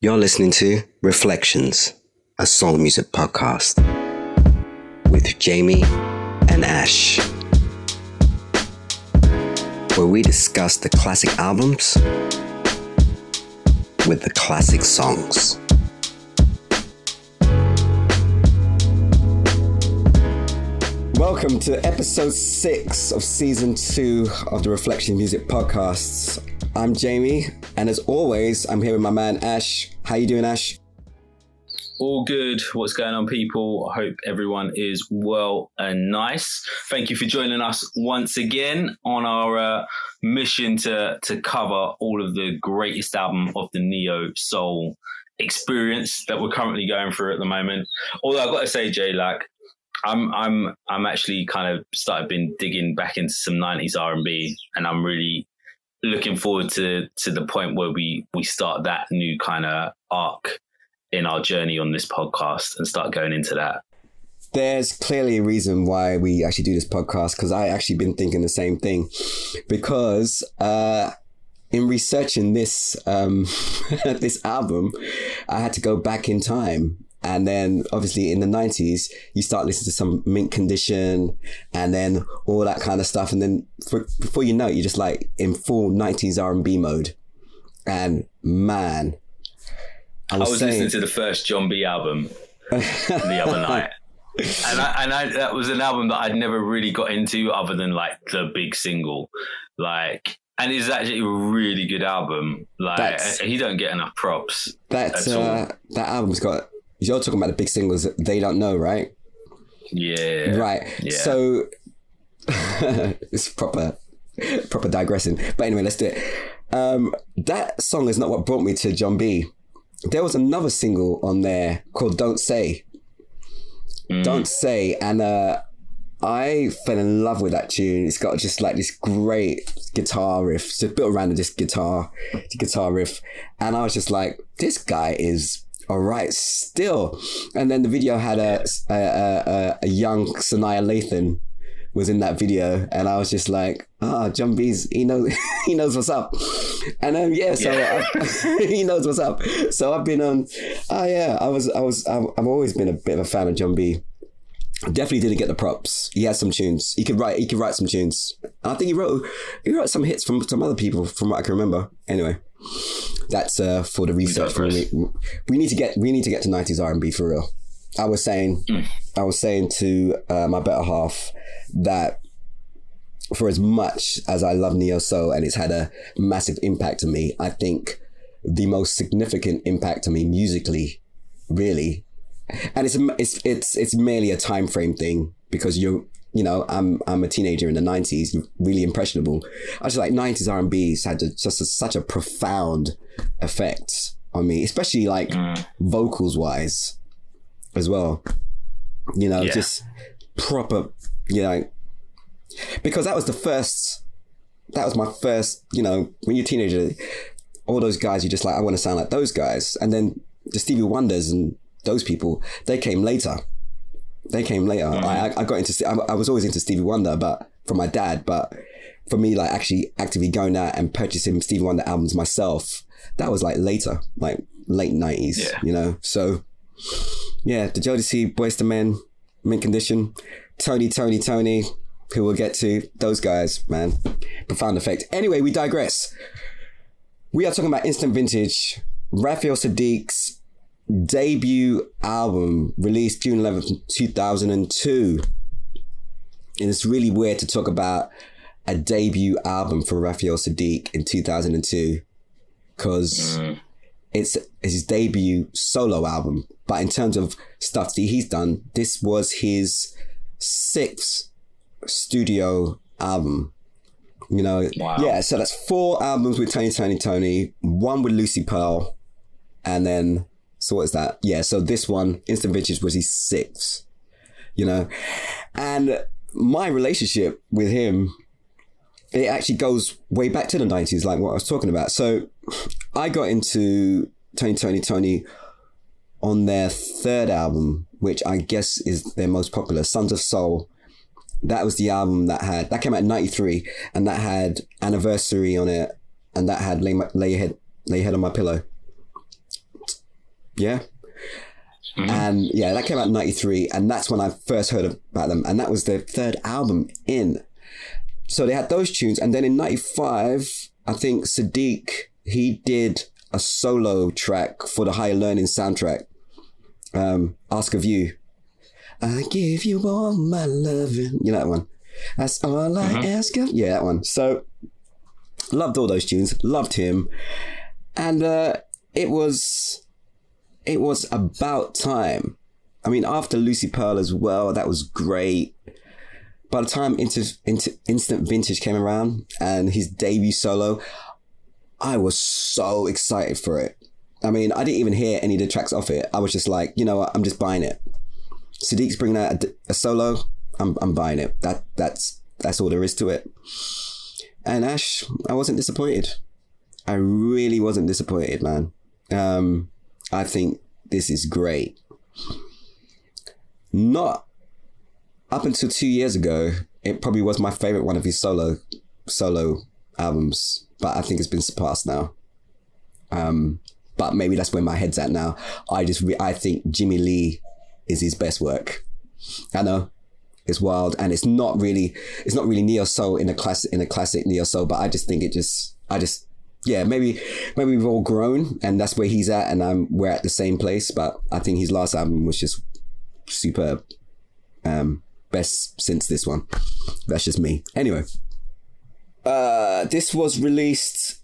You're listening to Reflections, a soul music podcast with Jamie and Ash, where we discuss the classic albums with the classic songs. Welcome to episode six of season two of the Reflection Music Podcasts. I'm Jamie, and as always, I'm here with my man Ash. How you doing, Ash? All good. What's going on, people? I hope everyone is well and nice. Thank you for joining us once again on our uh, mission to to cover all of the greatest album of the neo soul experience that we're currently going through at the moment. Although I've got to say, Jay, like I'm I'm I'm actually kind of started been digging back into some 90s R&B, and I'm really looking forward to to the point where we we start that new kind of arc in our journey on this podcast and start going into that. There's clearly a reason why we actually do this podcast because I actually been thinking the same thing. Because uh, in researching this um, this album, I had to go back in time and then obviously in the 90s, you start listening to some mint condition and then all that kind of stuff. And then for, before you know it, you're just like in full 90s R&B mode. And man, I was, I was saying, listening to the first Jon B album the other night. And I, and I, that was an album that I'd never really got into other than like the big single. Like, and it's actually a really good album. Like, That's, he don't get enough props. That, uh, that album's got you're talking about the big singles that they don't know, right? Yeah. Right. Yeah. So it's proper proper digressing. But anyway, let's do it. Um, that song is not what brought me to Jon B. There was another single on there called Don't Say. Mm. Don't Say. And uh, I fell in love with that tune. It's got just like this great guitar riff. So built around this guitar, guitar riff. And I was just like, this guy is all right, still. And then the video had a a, a, a young Sanaa Lathan was in that video, and I was just like, ah, oh, Jon B's, he knows, he knows what's up, and um, yeah, so yeah. I, he knows what's up. So I've been on, oh yeah, I was, I was, I've, I've always been a bit of a fan of Jon B. Definitely didn't get the props. He had some tunes. He could write. He could write some tunes. And I think he wrote. He wrote some hits from some other people, from what I can remember. Anyway, that's uh, for the research. For we, we need to get we need to get to nineties R and B for real. I was saying, mm. I was saying to uh, my better half that for as much as I love neo soul and it's had a massive impact on me, I think the most significant impact on me musically, really, and it's it's it's it's merely a time frame thing because you're you know, I'm I'm a teenager in the '90s, really impressionable. I just like '90s R&B had a, just a, such a profound effect on me, especially like mm. vocals wise, as well. You know, yeah. just proper, you know, because that was the first. That was my first, you know, when you're a teenager, all those guys, you're just like, I want to sound like those guys. And then the Stevie Wonders and those people, they came later they came later. Mm. I, I got into, I, I was always into Stevie Wonder, but from my dad, but for me, like actually actively going out and purchasing Stevie Wonder albums myself, that was like later, like late nineties, yeah. you know? So yeah, the Jodeci, Boyz II Men, Mint Condition, Tony, Tony, Tony, who we'll get to, those guys, man, profound effect. Anyway, we digress. We are talking about Instant Vintage, Raphael Saadiq's debut album released June 11th, 2002. And it's really weird to talk about a debut album for Raphael Saadiq in 2002 because mm. it's, it's his debut solo album. But in terms of stuff that he's done, this was his sixth studio album. You know, wow. yeah, so that's four albums with Tony, Tony, Tony, one with Lucy Pearl, and then so what is that? Yeah. So this one, Instant Vintage, was his sixth. You know, and my relationship with him, it actually goes way back to the nineties, like what I was talking about. So I got into Tony, Tony, Tony on their third album, which I guess is their most popular, Sons of Soul. That was the album that had that came out in '93, and that had Anniversary on it, and that had Lay, my, lay your head, lay your head on my pillow Yeah. Mm-hmm. And yeah, that came out in 93. And that's when I first heard about them. And that was their third album in. So they had those tunes. And then in 95, I think Saadiq, he did a solo track for the Higher Learning soundtrack. Um, Ask of You. I give you all my loving. You know that one? That's all I mm-hmm. ask of. Yeah, that one. So loved all those tunes. Loved him, and uh, it was it was about time. I mean, after Lucy Pearl as well, that was great. By the time into, into Instant Vintage came around and his debut solo, I was so excited for it. I mean, I didn't even hear any of the tracks off it. I was just like, you know what, I'm just buying it. Saadiq's bringing out a, a solo. I'm I'm buying it. That that's that's all there is to it. And Ash, I wasn't disappointed. I really wasn't disappointed, man. Um, I think this is great. Not up until two years ago, it probably was my favorite one of his solo solo albums, but I think it's been surpassed now. Um, but maybe that's where my head's at now. I just re- I think Jimmy Lee is his best work. I know it's wild, and it's not really it's not really neo soul in a class in a classic neo soul, but I just think it just I just yeah maybe maybe we've all grown, and that's where he's at, and I'm we're at the same place. But I think his last album was just superb, um, best since this one. That's just me. Anyway, uh, this was released.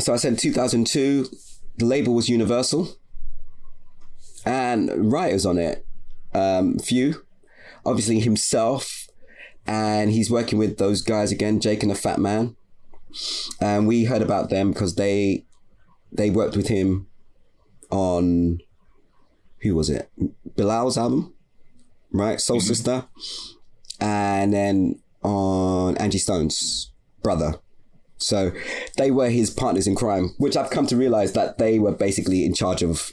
So I said 2002. The label was Universal and writers on it. Um, few, obviously himself, and he's working with those guys again, Jake and the Fat Man. And we heard about them because they they worked with him on who was it? Bilal's album, right? Soul mm-hmm. Sister, and then on Angie Stone's brother. So they were his partners in crime, which I've come to realize that they were basically in charge of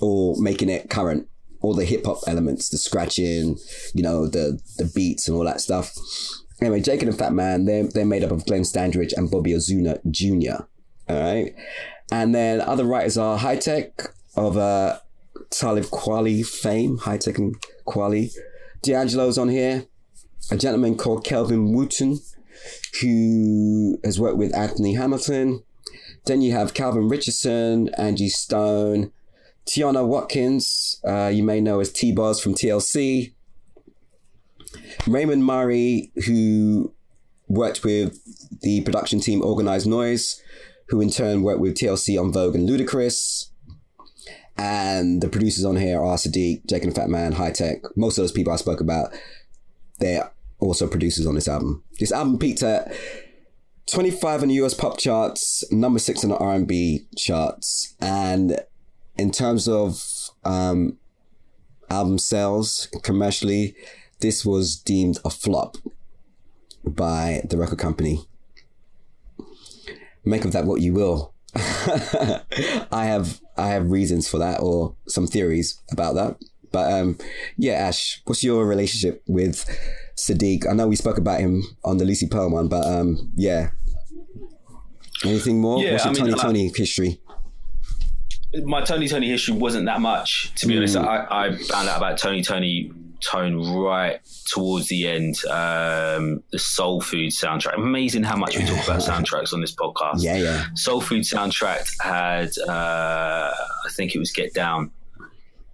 or making it current. All the hip hop elements, the scratching, you know, the the beats and all that stuff. Anyway, Jake and Fat Man, they're, they're made up of Glenn Standridge and Bobby Ozuna Jr. All right. And then other writers are Hi-Tek of uh, Talib Kweli fame, Hi-Tek and Kweli. D'Angelo's on here. A gentleman called Kelvin Wooten, who has worked with Anthony Hamilton. Then you have Calvin Richardson, Angie Stone, Tionne Watkins, uh, you may know as T Boz from TLC. Raymond Murray, who worked with the production team Organized Noize, who in turn worked with TLC En Vogue and Ludacris. And the producers on here are Saadiq, Jake and Fat Man, Hi-Tek. Most of those people I spoke about, they're also producers on this album. This album peaked at 25 on the US pop charts, number six on the R&B charts, and in terms of um, album sales commercially, this was deemed a flop by the record company. Make of that what you will. I have I have reasons for that or some theories about that. But um, yeah, Ash, what's your relationship with Saadiq? I know we spoke about him on the Lucy Pearl one, but um, yeah. Anything more? Yeah, what's your I mean, 2020 like, history? my Tony Tony history wasn't that much, to be mm. honest. I, I, found out about Tony Tony Tone right towards the end. Um, the Soul Food soundtrack. Amazing how much we talk about soundtracks on this podcast. Yeah, yeah. Soul Food soundtrack had, uh, I think it was Get Down.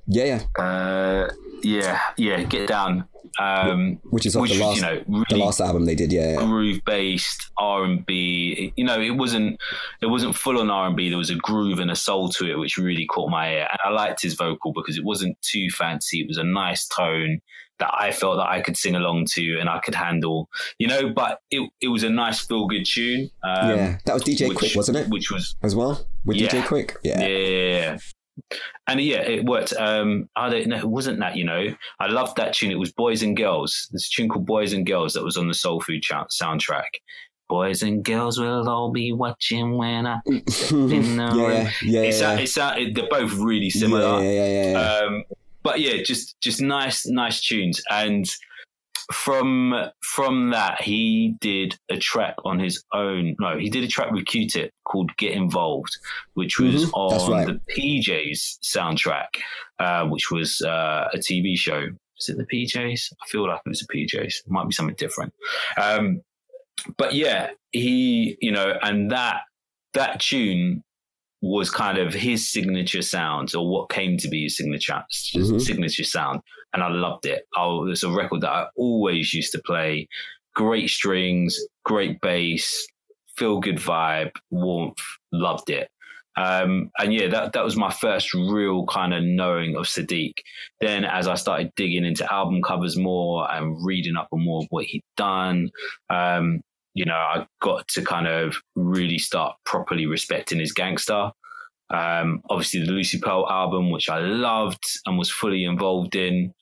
Yeah, yeah. Uh, yeah, yeah. Get Down um, which is like which, the last, you know, really the last album they did, yeah, yeah. groove based R and B. You know, it wasn't it wasn't full on R and B. There was a groove and a soul to it, which really caught my ear. And I liked his vocal because it wasn't too fancy. It was a nice tone that I felt that I could sing along to and I could handle. You know, but it it was a nice feel good tune. Um, yeah, that was DJ which, Quik, wasn't it? Which was as well with yeah, DJ Quik. Yeah, yeah. And yeah, it worked. Um, I don't know. It wasn't that, you know. I loved that tune. It was Boys and Girls. This tune called Boys and Girls that was on the Soul Food ch- soundtrack. Boys and girls will all be watching when I step in the yeah, room. Yeah, it's, yeah. it's, it's, they're both really similar. Yeah, yeah, yeah. yeah. Um, but yeah, just just nice, nice tunes. And from from that, he did a track on his own. No, he did a track with Q-Tip called "Get Involved," which was mm-hmm. on right. the PJs soundtrack, uh, which was uh, a TV show. Is it the PJs? I feel like it was the PJs. It might be something different. Um, but yeah, he, you know, and that that tune was kind of his signature sound or what came to be his signature mm-hmm. signature sound and I loved it. I, was a record that I always used to play. Great strings, great bass, feel good vibe, warmth, loved it. Um, and yeah, that, that was my first real kind of knowing of Saadiq. Then as I started digging into album covers more and reading up on more of what he'd done, um, you know, I got to kind of really start properly respecting his gangster. Um, obviously, the Lucy Pearl album, which I loved and was fully involved in,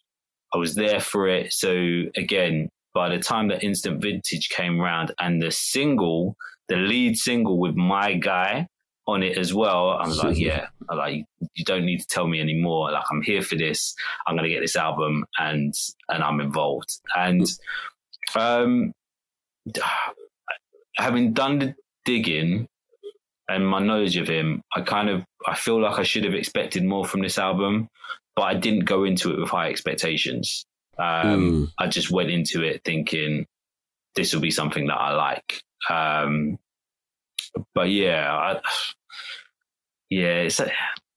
I was there for it. So again, by the time that Instant Vintage came around and the single, the lead single with my guy on it as well, I was like, yeah, I like you don't need to tell me anymore. Like I'm here for this. I'm gonna get this album and and I'm involved. And um having done the digging and my knowledge of him, I kind of I feel like I should have expected more from this album, but I didn't go into it with high expectations. Um, mm. I just went into it thinking this will be something that I like. Um, but yeah, I, yeah, it's a,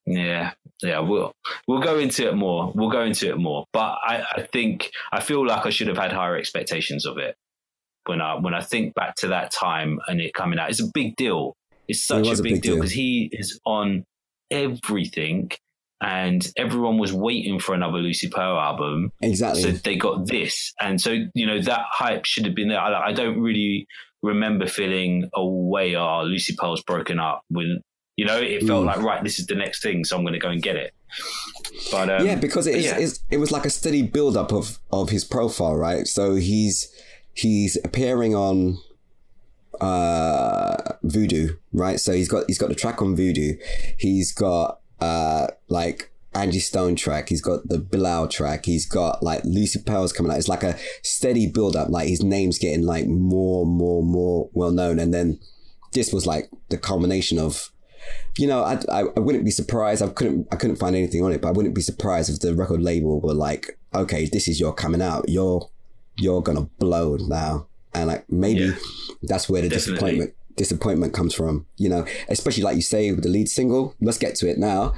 yeah, yeah. We'll we'll go into it more. We'll go into it more. But I, I think I feel like I should have had higher expectations of it when I when I think back to that time and it coming out. It's a big deal. It's such it a, big big deal because he is on everything and everyone was waiting for another Lucy Pearl album. Exactly. So they got this. And so, you know, that hype should have been there. I, I don't really remember feeling, oh, way, oh, Lucy Pearl's broken up. When, you know, it felt mm. like, right, this is the next thing. So I'm going to go and get it. But um, yeah, because it, is, yeah. it was like a steady build up of, of his profile, right? So he's, he's appearing on uh voodoo right so he's got he's got the track on voodoo he's got uh like Angie Stone track. He's got the Bilal track. He's got like Lucy Pearl's coming out. It's like a steady build up. Like his name's getting like more, more, more well known. And then this was like the culmination of, you know, I, I, I wouldn't be surprised. I couldn't I couldn't find anything on it, but I wouldn't be surprised if the record label were like, okay, this is your coming out. You're you're gonna blow now. And like maybe yeah, that's where the definitely. disappointment disappointment comes from. You know, especially like you say with the lead single. Let's get to it now.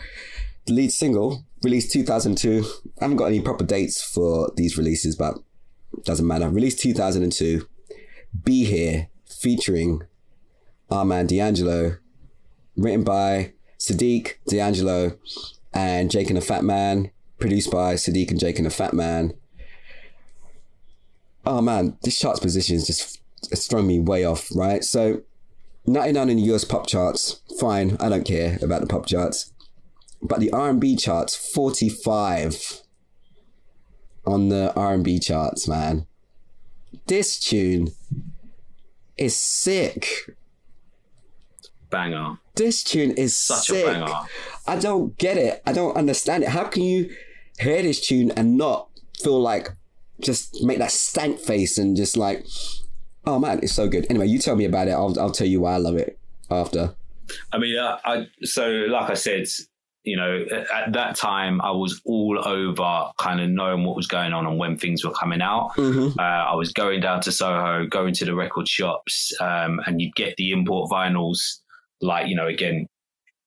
The lead single released 2002. I haven't got any proper dates for these releases, but doesn't matter. Released 2002. Be Here featuring our man D'Angelo, written by Saadiq, D'Angelo, and Jake and the Fat Man, produced by Saadiq and Jake and the Fat Man. Oh man, this chart's position is just it's thrown me way off, right? So 99 in the US pop charts, fine, I don't care about the pop charts. But the R&B charts, 45 on the R&B charts, man. This tune is sick. Banger. This tune is Such sick. a banger. I don't get it. I don't understand it. How can you hear this tune and not feel like just make that stank face and just like Oh man, it's so good. Anyway, you tell me about it. I'll I'll tell you why I love it after. I mean, uh, I so like I said, you know, at that time I was all over kind of knowing what was going on and when things were coming out. Mm-hmm. Uh, I was going down to Soho, going to the record shops, um, and you'd get the import vinyls, like you know, again,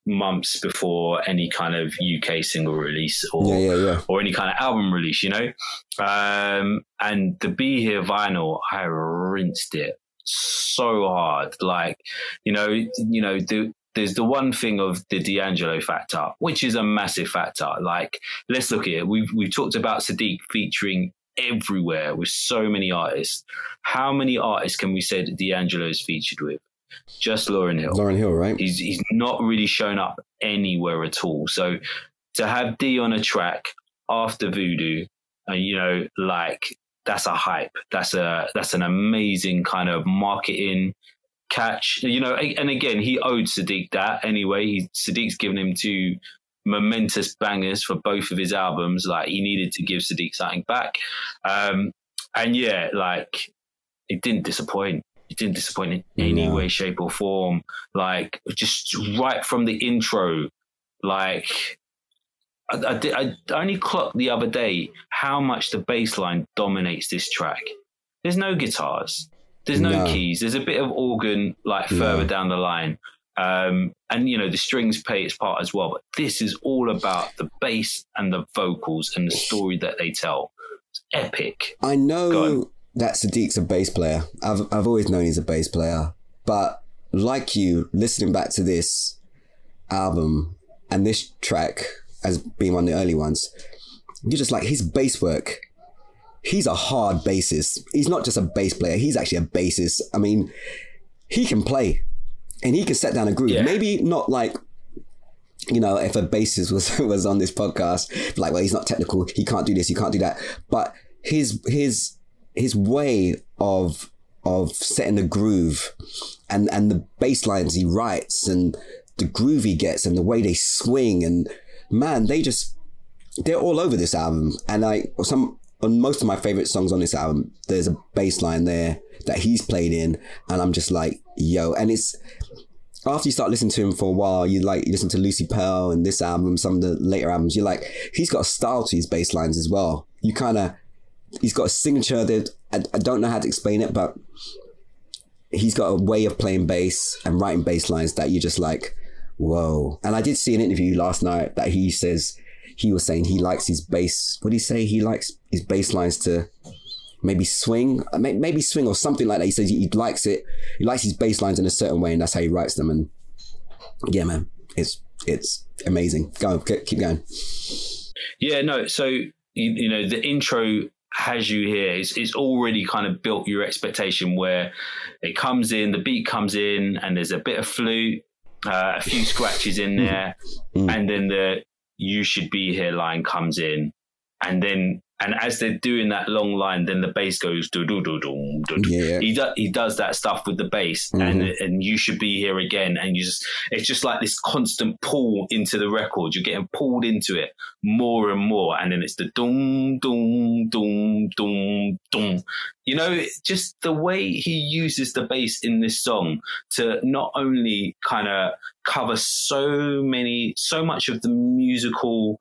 months before any kind of UK single release or yeah, yeah, yeah. or any kind of album release, you know. Um, and the Be Here vinyl, I rinsed it so hard. Like, you know, you know, the, there's the one thing of the D'Angelo factor, which is a massive factor. Like, let's look at it. We've we've talked about Saadiq featuring everywhere with so many artists. How many artists can we say that D'Angelo is featured with? Just Lauryn Hill. Lauryn Hill, right? He's he's not really shown up anywhere at all. So to have D on a track after Voodoo, and uh, you know, like that's a hype. That's a that's an amazing kind of marketing catch. You know, and again, he owed Saadiq that anyway. He, Saadiq's given him two momentous bangers for both of his albums. Like he needed to give Saadiq something back. Um, and yeah, like it didn't disappoint. It didn't disappoint in any No. way, shape, or form. Like just right from the intro, like I, I, did, I only clocked the other day how much the bass line dominates this track. There's no guitars. There's no, No. keys. There's a bit of organ like No. further down the line. Um, and you know the strings play its part as well, but this is all about the bass and the vocals and the story that they tell. It's epic. I know. That Saadiq's a bass player. I've I've always known he's a bass player, but like you, listening back to this album and this track as being one of the early ones, you're just like his bass work. He's a hard bassist. He's not just a bass player. He's actually a bassist. I mean, he can play, and he can set down a groove. Yeah. Maybe not like you know, if a bassist was was on this podcast, like, well, he's not technical, he can't do this, he can't do that. But his his his way of of setting the groove and and the bass lines he writes and the groove he gets and the way they swing and man, they just they're all over this album. And I some on most of my favorite songs on this album, there's a bass line there that he's played in, and I'm just like, yo, and it's after you start listening to him for a while, you like you listen to Lucy Pearl and this album, some of the later albums, you're like, he's got a style to his bass lines as well. You kind of, he's got a signature that I, I don't know how to explain it, but he's got a way of playing bass and writing bass lines that you're just like, whoa. And I did see an interview last night that he says he was saying he likes his bass. What did he say? He likes his bass lines to maybe swing, maybe swing or something like that. He says he likes it. He likes his bass lines in a certain way, and that's how he writes them. And yeah, man, it's it's amazing. Go keep going. Yeah, no. So you, you know the intro has you here. It's, it's already kind of built your expectation where it comes in, the beat comes in, and there's a bit of flute, uh, a few scratches in there, Mm. and then the "You should be here" line comes in, and then and as they're doing that long line, then the bass goes do do do do do. He does he does that stuff with the bass, and mm-hmm. and you should be here again, and you just it's just like this constant pull into the record. You're getting pulled into it more and more, and then it's the doom doom doom doom doom. You know, just the way he uses the bass in this song to not only kind of cover so many, so much of the musical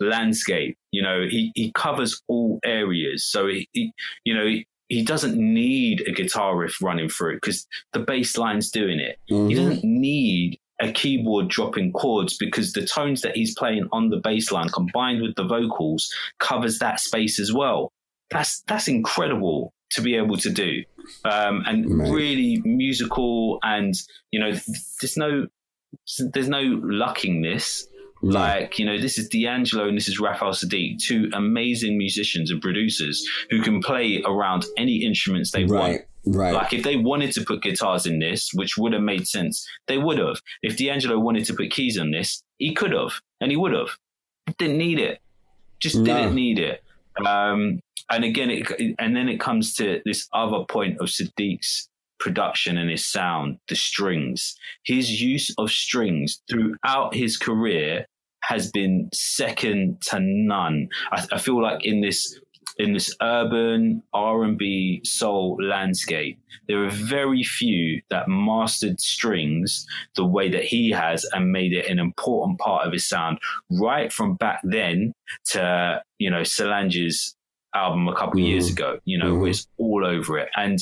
landscape. You know, he, he covers all areas. So he, he you know, he, he doesn't need a guitar riff running through because the bass line's doing it. He Mhm. doesn't need a keyboard dropping chords because the tones that he's playing on the bass line combined with the vocals covers that space as well. That's that's incredible to be able to do. Um, and Right. really musical and you know there's no there's no luckingness No. like, you know, this is D'Angelo and this is Raphael Saadiq, two amazing musicians and producers who can play around any instruments they want. right, right. Like, if they wanted to put guitars in this, which would have made sense, they would have. If D'Angelo wanted to put keys on this, he could have, and he would have. Didn't need it. Just No. didn't need it. Um, and again, it, and then it comes to this other point of Saadiq's production and his sound, the strings. His use of strings throughout his career has been second to none. I, I feel like in this in this urban R&B soul landscape, there are very few that mastered strings the way that he has and made it an important part of his sound right from back then to, you know, Solange's album a couple of years ago, you know, mm-hmm. it's all over it. And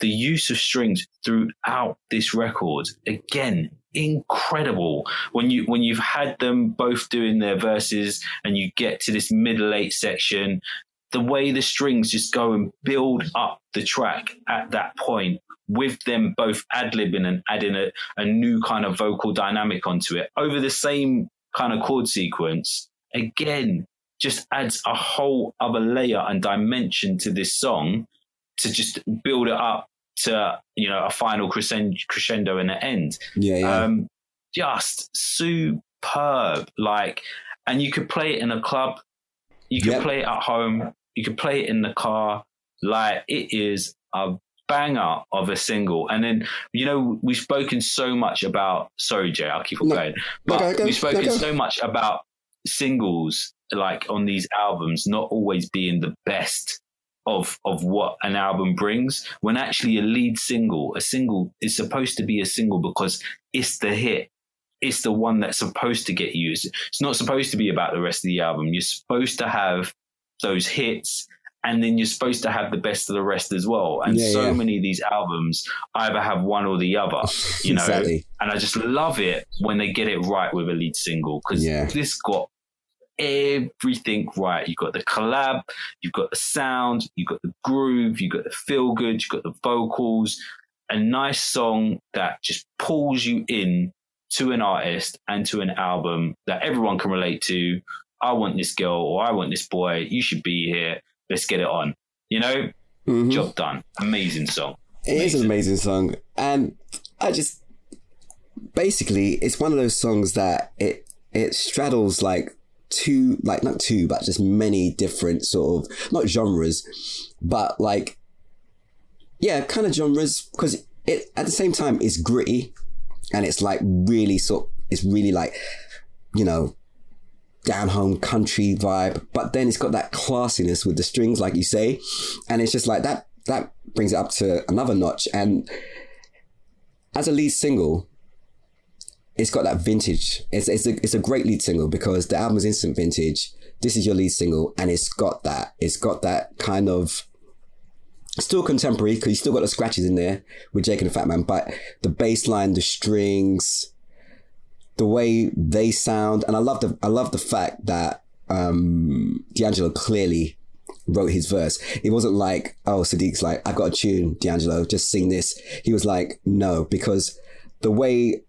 the use of strings throughout this record, again, incredible. When you when you've had them both doing their verses and you get to this middle eight section, the way the strings just go and build up the track at that point with them both ad libbing and adding a, a new kind of vocal dynamic onto it over the same kind of chord sequence, again, just adds a whole other layer and dimension to this song to just build it up to, you know, a final crescendo, crescendo and an end yeah, yeah. um, just superb. Like, and you could play it in a club, you could Yep. play it at home, you could play it in the car. Like, it is a banger of a single. And then, you know, we've spoken so much about. Sorry, Jay, I'll keep on No. going. But go, we've spoken no, so much about singles, like on these albums, not always being the best of of what an album brings when actually a lead single a single is supposed to be a single because it's the hit it's the one that's supposed to get used it's not supposed to be about the rest of the album you're supposed to have those hits and then you're supposed to have the best of the rest as well and Yeah, so yeah. many of these albums either have one or the other you know Exactly. and i just love it when they get it right with a lead single because Yeah. this got everything right. You've got the collab, you've got the sound, you've got the groove, you've got the feel good, you've got the vocals, a nice song that just pulls you in to an artist and to an album that everyone can relate to. I want this girl or I want this boy. You should be here. Let's get it on. You know, Mhm. job done. Amazing song. It is an amazing song, and I just basically it's one of those songs that it it straddles like two like not two but just many different sort of not genres, but like yeah, kind of genres because it at the same time it's gritty and it's like really sort it's really like you know down home country vibe, but then it's got that classiness with the strings, like you say, and it's just like that. That brings it up to another notch. And as a lead single, it's got that vintage. It's it's a it's a great lead single because the album is instant vintage. This is your lead single, and it's got that. It's got that kind of still contemporary because you still got the scratches in there with Jake and the Fat Man, but the bass line, the strings, the way they sound, and I love the I love the fact that um D'Angelo clearly wrote his verse. It wasn't like, oh, Saadiq's like, I've got a tune, D'Angelo, just sing this. He was like, no, because the way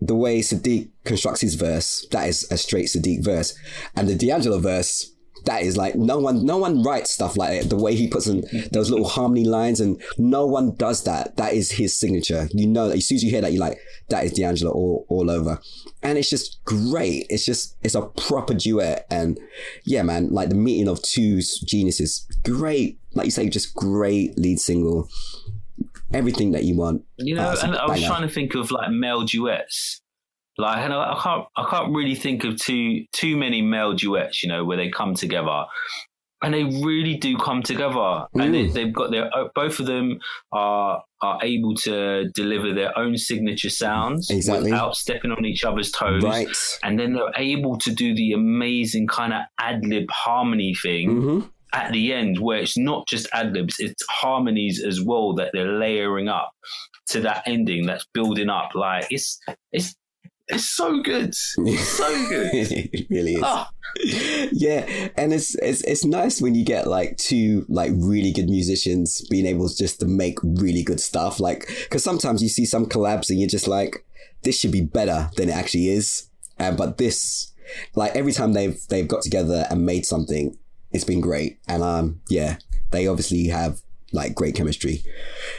the way Saadiq constructs his verse, that is a straight Saadiq verse. And the D'Angelo verse, that is like no one no one writes stuff like it. The way he puts in those little harmony lines and no one does that. That is his signature. You know that as soon as you hear that, you're like, that is D'Angelo all, all over. And it's just great. It's just it's a proper duet. And yeah, man, like the meeting of two geniuses. Great. Like you say, just great lead single. Everything that you want. You know, and I was banger. trying to think of like male duets. Like, and I I can't, I can't really think of too too many male duets. You know, where they come together, and they really do come together, and they, Mm. they've got their both of them are are able to deliver their own signature sounds Exactly. without stepping on each other's toes. Right. And then they're able to do the amazing kind of ad lib harmony thing hmm at the end where it's not just ad libs, it's harmonies as well that they're layering up to that ending that's building up. Like it's it's it's so good. So good. it really is. Ah, yeah, and it's it's it's nice when you get like two like really good musicians being able to just to make really good stuff. Like, because sometimes you see some collabs and you're just like, this should be better than it actually is. Uh, but this, like, every time they've they've got together and made something, it's been great. And um, yeah, they obviously have like great chemistry.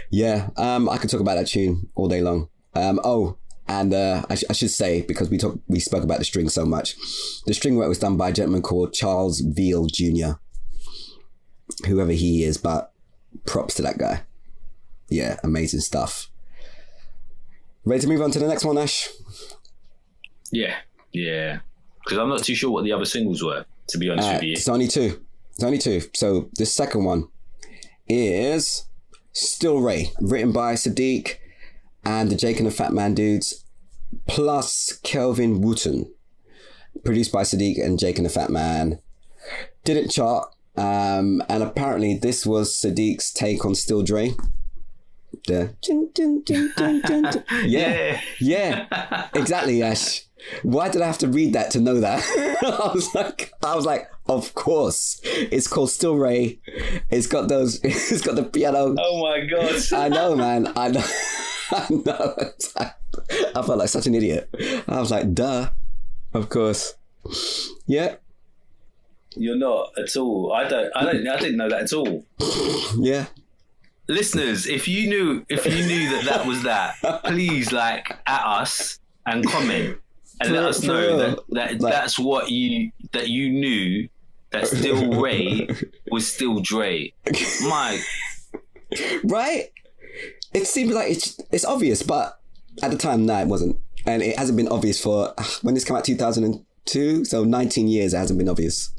Yeah, um, I could talk about that tune all day long. Um, oh, and uh, I, sh- I should say because we talk, we spoke about the string so much. The string work was done by a gentleman called Charles Veal Jr. Whoever he is, but props to that guy. Yeah, amazing stuff. Ready to move on to the next one, Ash? yeah, yeah. Because I'm not too sure what the other singles were. To be honest Uh, with you, it's only two. Only two. So the second one is Still Ray, written by Saadiq and the Jake and the Fat Man dudes, plus Kelvin Wooten, produced by Saadiq and Jake and the Fat Man. Didn't chart, um, and apparently this was Saadiq's take on Still Dre. The dun, dun, dun, dun. yeah, yeah, exactly, Ash. Why did I have to read that to know that? I was like, I was like, of course. It's called Still Ray. It's got those. It's got the piano. Oh my god. I know, man. I know. I know. I felt like such an idiot. I was like, duh. Of course. Yeah. You're not at all. I don't. I don't. I didn't know that at all. Yeah. Listeners, if you knew, if you knew that that was that, please like at us and comment and let us know real. that, that Like- that's what you that you knew that still Ray was still Dre. My Right? It seemed like it's it's obvious, but at the time, no, it wasn't. And it hasn't been obvious for ah, when this came out 2002, so 19 years it hasn't been obvious.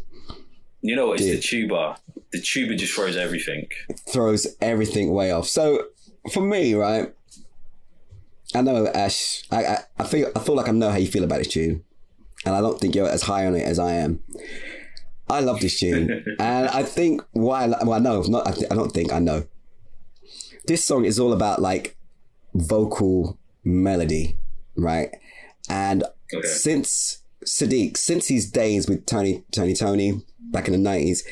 You know? It's Yeah. the tuba. The tuba just throws everything. throws everything way off. So for me, right, I know Ash. I, I I feel I feel like I know how you feel about this tune, and I don't think you're as high on it as I am. I love this tune, and I think why. I Well, no, not. I, th- I don't think I know. This song is all about like vocal melody, right? And Okay. since Saadiq, since his days with Tony, Tony, Tony back in the nineties,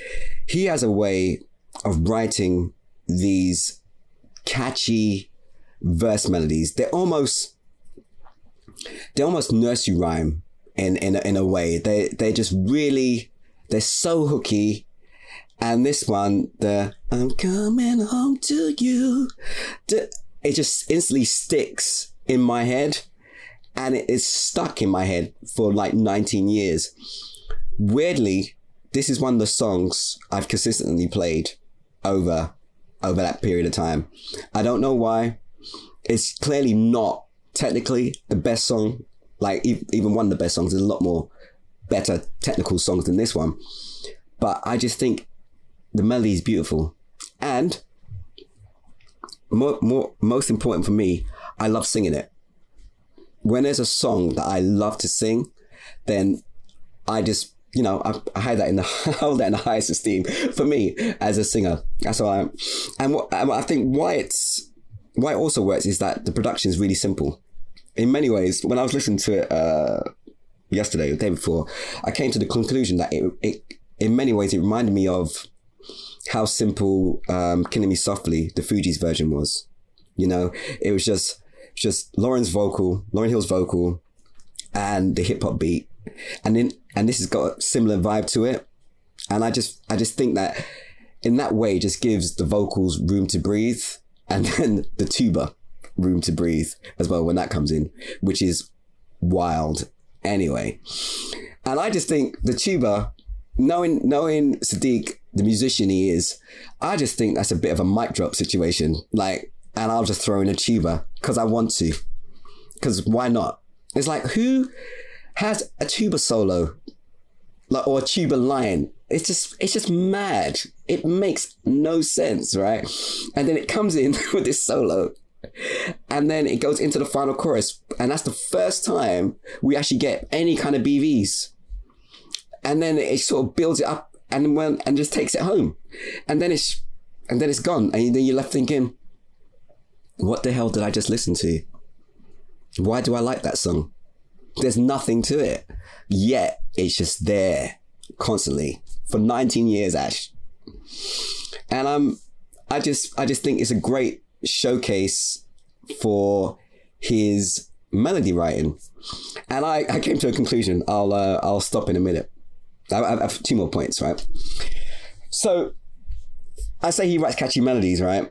he has a way of writing these catchy verse melodies. They're almost they're almost nursery rhyme in in a, in a way. They they're just really they're so hooky. And this one, the I'm coming home to you, it just instantly sticks in my head, and it is stuck in my head for like 19 years. Weirdly, this is one of the songs I've consistently played over over that period of time. I don't know why. It's clearly not technically the best song. Like even one of the best songs. There's a lot more better technical songs than this one. But I just think the melody is beautiful, and more, more most important for me, I love singing it. When there's a song that I love to sing, then I just you know I, I hold that in the hold that in the highest esteem for me as a singer. That's what I am. And what and I think why it's why it also works is that the production is really simple. In many ways, when I was listening to it uh, yesterday or the day before, I came to the conclusion that it, it in many ways it reminded me of how simple um, "Killing Me Softly" the Fugees version was. You know, it was just just Lauryn's vocal, Lauryn Hill's vocal, and the hip hop beat, and then and this has got a similar vibe to it. And I just I just think that in that way just gives the vocals room to breathe, and then the tuba room to breathe as well when that comes in, which is wild anyway. And I just think the tuba, knowing knowing Saadiq, the musician he is, I just think that's a bit of a mic drop situation. Like, and I'll just throw in a tuba because I want to. Because why not? It's like who has a tuba solo, like or a tuba line? It's just it's just mad. It makes no sense, right? And then it comes in with this solo, and then it goes into the final chorus, and that's the first time we actually get any kind of BVs. And then it sort of builds it up, and when and just takes it home, and then it's and then it's gone, and then you're left thinking, what the hell did I just listen to? Why do I like that song? There's nothing to it, yet it's just there constantly for 19 years, Ash. And um, I just I just think it's a great showcase for his melody writing. And I, I came to a conclusion. I'll uh, I'll stop in a minute. I, I have two more points, right? So I say he writes catchy melodies, right?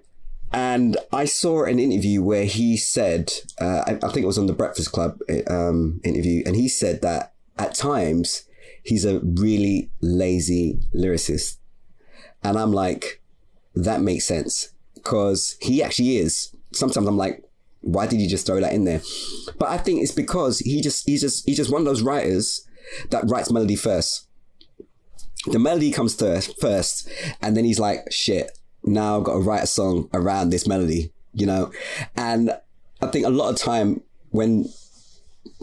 And I saw an interview where he said, uh, I, I think it was on the Breakfast Club um, interview, and he said that at times he's a really lazy lyricist. And I'm like, that makes sense because he actually is. Sometimes I'm like, why did he just throw that in there? But I think it's because he just he's just he's just one of those writers that writes melody first. The melody comes first, first, and then he's like, shit, now I've got to write a song around this melody, you know? And I think a lot of time when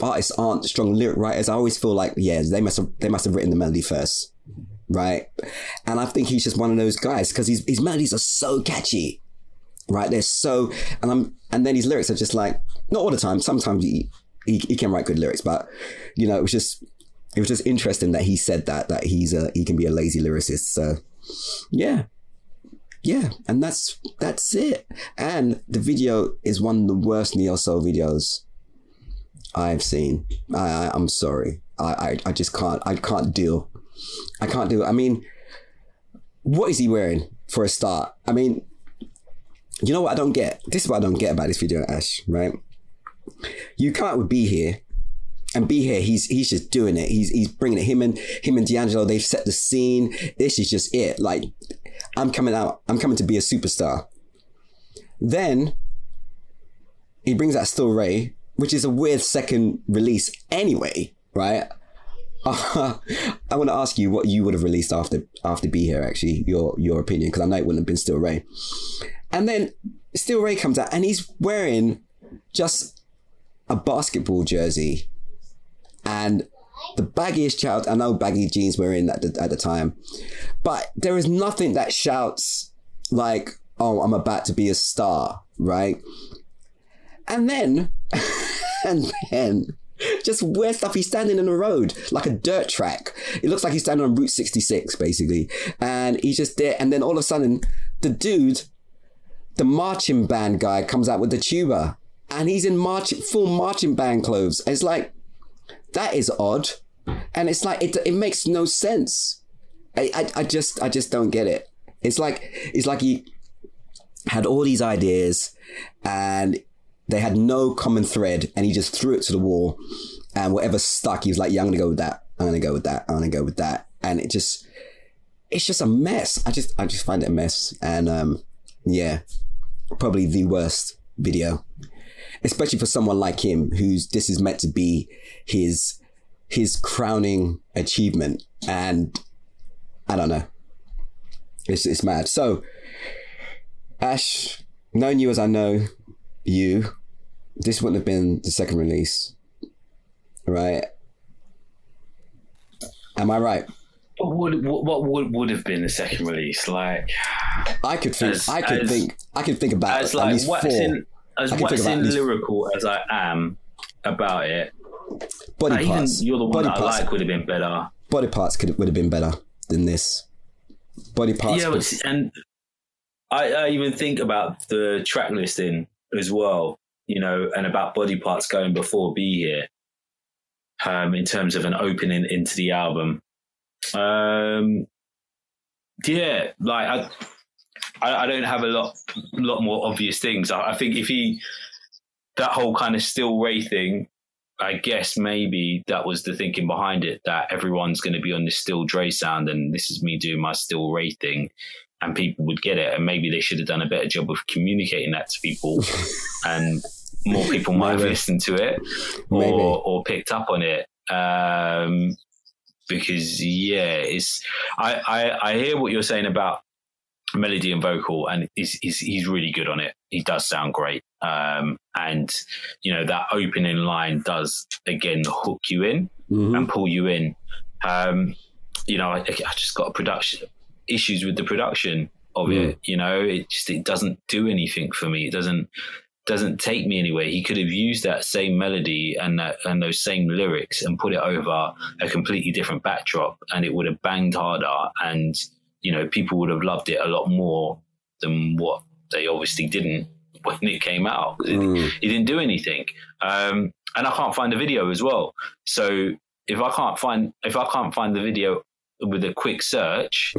artists aren't strong lyric writers, I always feel like, yeah, they must have they must have written the melody first. Right. And I think he's just one of those guys because his his melodies are so catchy. Right. They're so and I'm and then his lyrics are just like not all the time. Sometimes he he, he can write good lyrics, but you know, it was just it was just interesting that he said that that he's a he can be a lazy lyricist. So yeah. Yeah, and that's that's it. And the video is one of the worst neo soul videos I've seen. I, I I'm sorry. I, I I just can't I can't deal. I can't do. I mean, what is he wearing for a start? I mean, you know what I don't get? This is what I don't get about this video, Ash, right? You can't with Be Here. And Be Here, he's he's just doing it. He's he's bringing it. Him and him and D'Angelo, they've set the scene. This is just it. Like, I'm coming out. I'm coming to be a superstar. Then he brings out Still Ray, which is a weird second release anyway, right? I want to ask you what you would have released after after Be Here. Actually, your your opinion, because I know it wouldn't have been Still Ray. And then Still Ray comes out, and he's wearing just a basketball jersey and the baggiest child. I know baggy jeans were in at the, at the time, but there is nothing that shouts like, "Oh, I'm about to be a star," right? And then, and then, just weird stuff. He's standing in the road like a dirt track. It looks like he's standing on Route 66, basically, and he's just there. And then all of a sudden, the dude, the marching band guy, comes out with the tuba, and he's in march full marching band clothes. And It's like that is odd, and it's like it it makes no sense. I, I, I just I just don't get it. It's like it's like he had all these ideas and they had no common thread and he just threw it to the wall. And whatever stuck he was like yeah i'm gonna go with that. I'm gonna go with that. I'm gonna go with that. And it just it's just a mess. I just i just find it a mess. And um yeah probably the worst video especially for someone like him who's this is meant to be his his crowning achievement. And i don't know. It's, it's mad. So ash knowing you as i know you this wouldn't have been the second release right am i right What would what would would have been the second release? Like i could think As- i could as- think i could think about as at like least four waxing as I can think waxing least- lyrical as I am about it. body like, parts you're the one body that I parts like would have been better. body parts could would have been better than this body parts yeah, and I, I even think about the track listing as well, you know, and about body parts going before Be Here, um, in terms of an opening into the album. Um, yeah, like I, I, I don't have a lot, lot more obvious things. I, I think if he, that whole kind of still Ray thing, I guess maybe that was the thinking behind it that everyone's going to be on this still Dre sound and this is me doing my still Ray thing and people would get it and maybe they should have done a better job of communicating that to people and more people might have listened to it Maybe. or, or picked up on it. Um, because yeah it's I, I I hear what you're saying about melody and vocal and he's, he's, he's really good on it. He does sound great. Um, and you know that opening line does again hook you in Mhm. and pull you in. Um, you know I, I just got production issues with the production of Mm. it you know? It just it doesn't do anything for me. It doesn't doesn't take me anywhere he could have used that same melody and that and those same lyrics and put it over a completely different backdrop and it would have banged harder and you know people would have loved it a lot more than what they obviously didn't when it came out. it, Mm. he didn't do anything um, and i can't find the video as well so if i can't find if i can't find the video with a quick search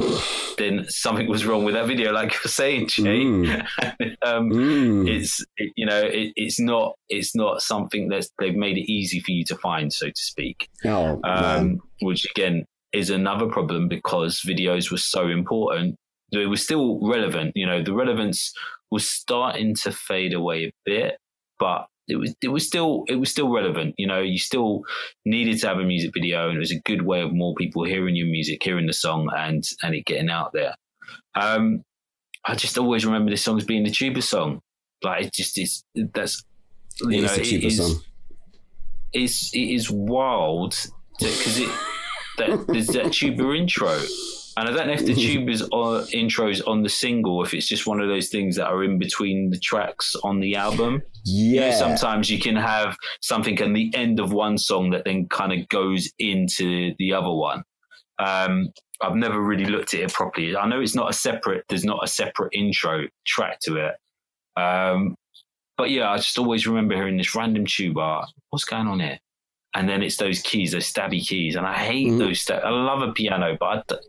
then something was wrong with that video like you're saying jay Mm. um, Mm. it's it, you know it, it's not it's not something that they've made it easy for you to find so to speak oh, um, which again is another problem because videos were so important. They were still relevant, you know, the relevance was starting to fade away a bit, but it was it was still it was still relevant. You know, you still needed to have a music video, and it was a good way of more people hearing your music, hearing the song, and and it getting out there. Um, I just always remember this song as being the tuba song. Like it just is that's you It know is the is- song. it's it is wild because it that there's that tuba intro, and I don't know if the tuba's on, intro's on the single, if it's just one of those things that are in between the tracks on the album. You know, Yeah. sometimes you can have something at the end of one song that then kind of goes into the other one. Um, I've never really looked at it properly. I know it's not a separate. There's not a separate intro track to it. Um, but yeah, I just always remember hearing this random tuba. What's going on here? And then it's those keys, those stabby keys, and I hate Mhm. those. Sta- I love a piano, but I d-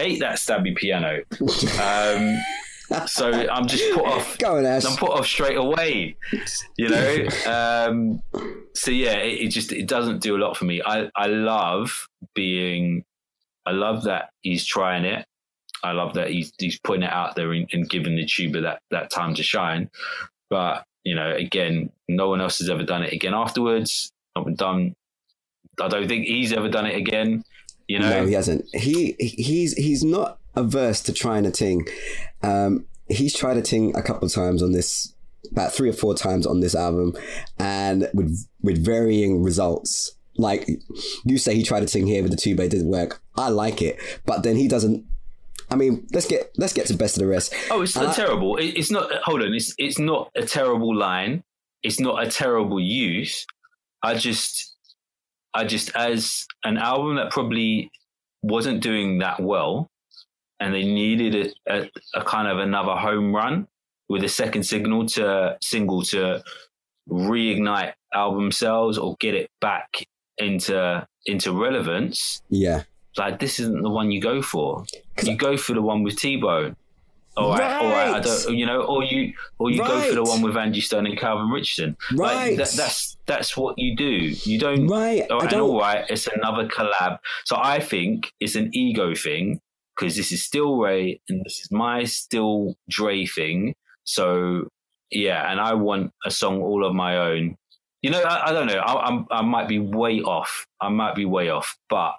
hate that stabby piano. Um, so I'm just put off. Go on, Ash. I'm put off straight away. You know. Um, so yeah, it, it just it doesn't do a lot for me. I I love being. I love that he's trying it. I love that he's he's putting it out there and, and giving the tuba that that time to shine. But you know, again, no one else has ever done it again afterwards. Not been done. I don't think he's ever done it again. You know, No, he hasn't. He he's he's not averse to trying a thing. Um, he's tried a thing a couple of times on this, about three or four times on this album, and with with varying results. Like you say, he tried a thing here with the but it didn't work. I like it, but then he doesn't. I mean, let's get let's get to best of the rest. Oh, it's not terrible. It, it's not. Hold on. It's it's not a terrible line. It's not a terrible use. I just, I just as an album that probably wasn't doing that well, and they needed a, a, a kind of another home run with a second signal to single to reignite album sales or get it back into into relevance Yeah, like this isn't the one you go for. You go for the one with T-Boz. All right, all right. I Right. don't, you know, or you, or you go for the one with Angie Stone and Calvin Richardson. Like, Right. that, that's that's what you do. You don't. right. Oh, I don't. all right, it's another collab. So I think it's an ego thing because this is still Ray and this is my still Dre thing. So yeah, and I want a song all of my own. You know, I, I don't know. I, I'm, I might be way off. I might be way off, but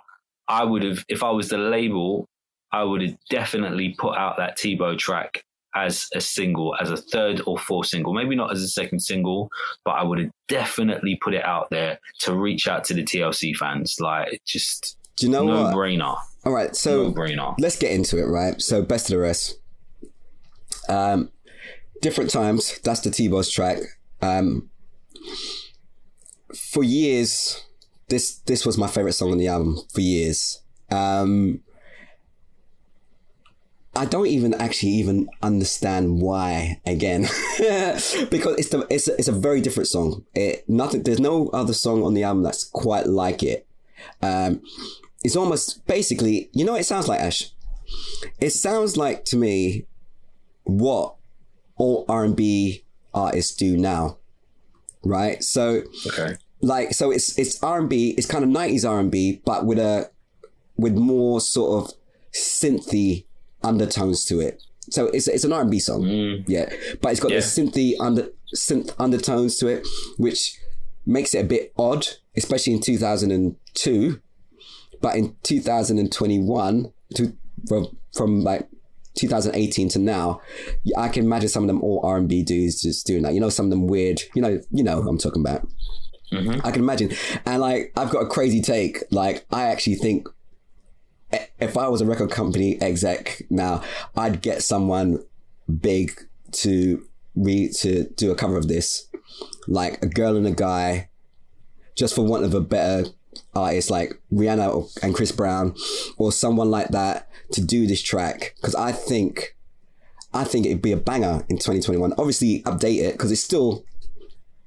I would have, if I was the label, I would have definitely put out that T-Boz track as a single, as a third or fourth single. Maybe not as a second single, but I would have definitely put it out there to reach out to the TLC fans. Like, just Do you know no what? brainer. All right, so no brainer. let's get into it, right? So, best of the rest. Um, different times. That's the T-Boz track. Um, for years, this this was my favorite song on the album. For years, um, I don't even actually even understand why. Again, because it's the it's a, it's a very different song. It nothing. There's no other song on the album that's quite like it. Um, it's almost basically, you know, it sounds like Ash. It sounds like to me what all R and B artists do now, right? So, Okay. Like, so it's it's R and B. It's kind of nineties R and B, but with a with more sort of synthy undertones to it. So it's it's an R and B song, Mm. yeah, but it's got Yeah. the synthy under synth undertones to it, which makes it a bit odd, especially in two thousand and two. But in 2021, to, from, from like 2018 to now, I can imagine some of them all R and B dudes just doing that. You know, some of them weird. You know, you know I'm talking about. Mhm. I can imagine, and like I've got a crazy take. Like I actually think if I was a record company exec now, I'd get someone big to re to do a cover of this, like a girl and a guy, just for want of a better artist like Rihanna or, and Chris Brown, or someone like that to do this track because I think. I think it'd be a banger in 2021. Obviously, update it because it's still,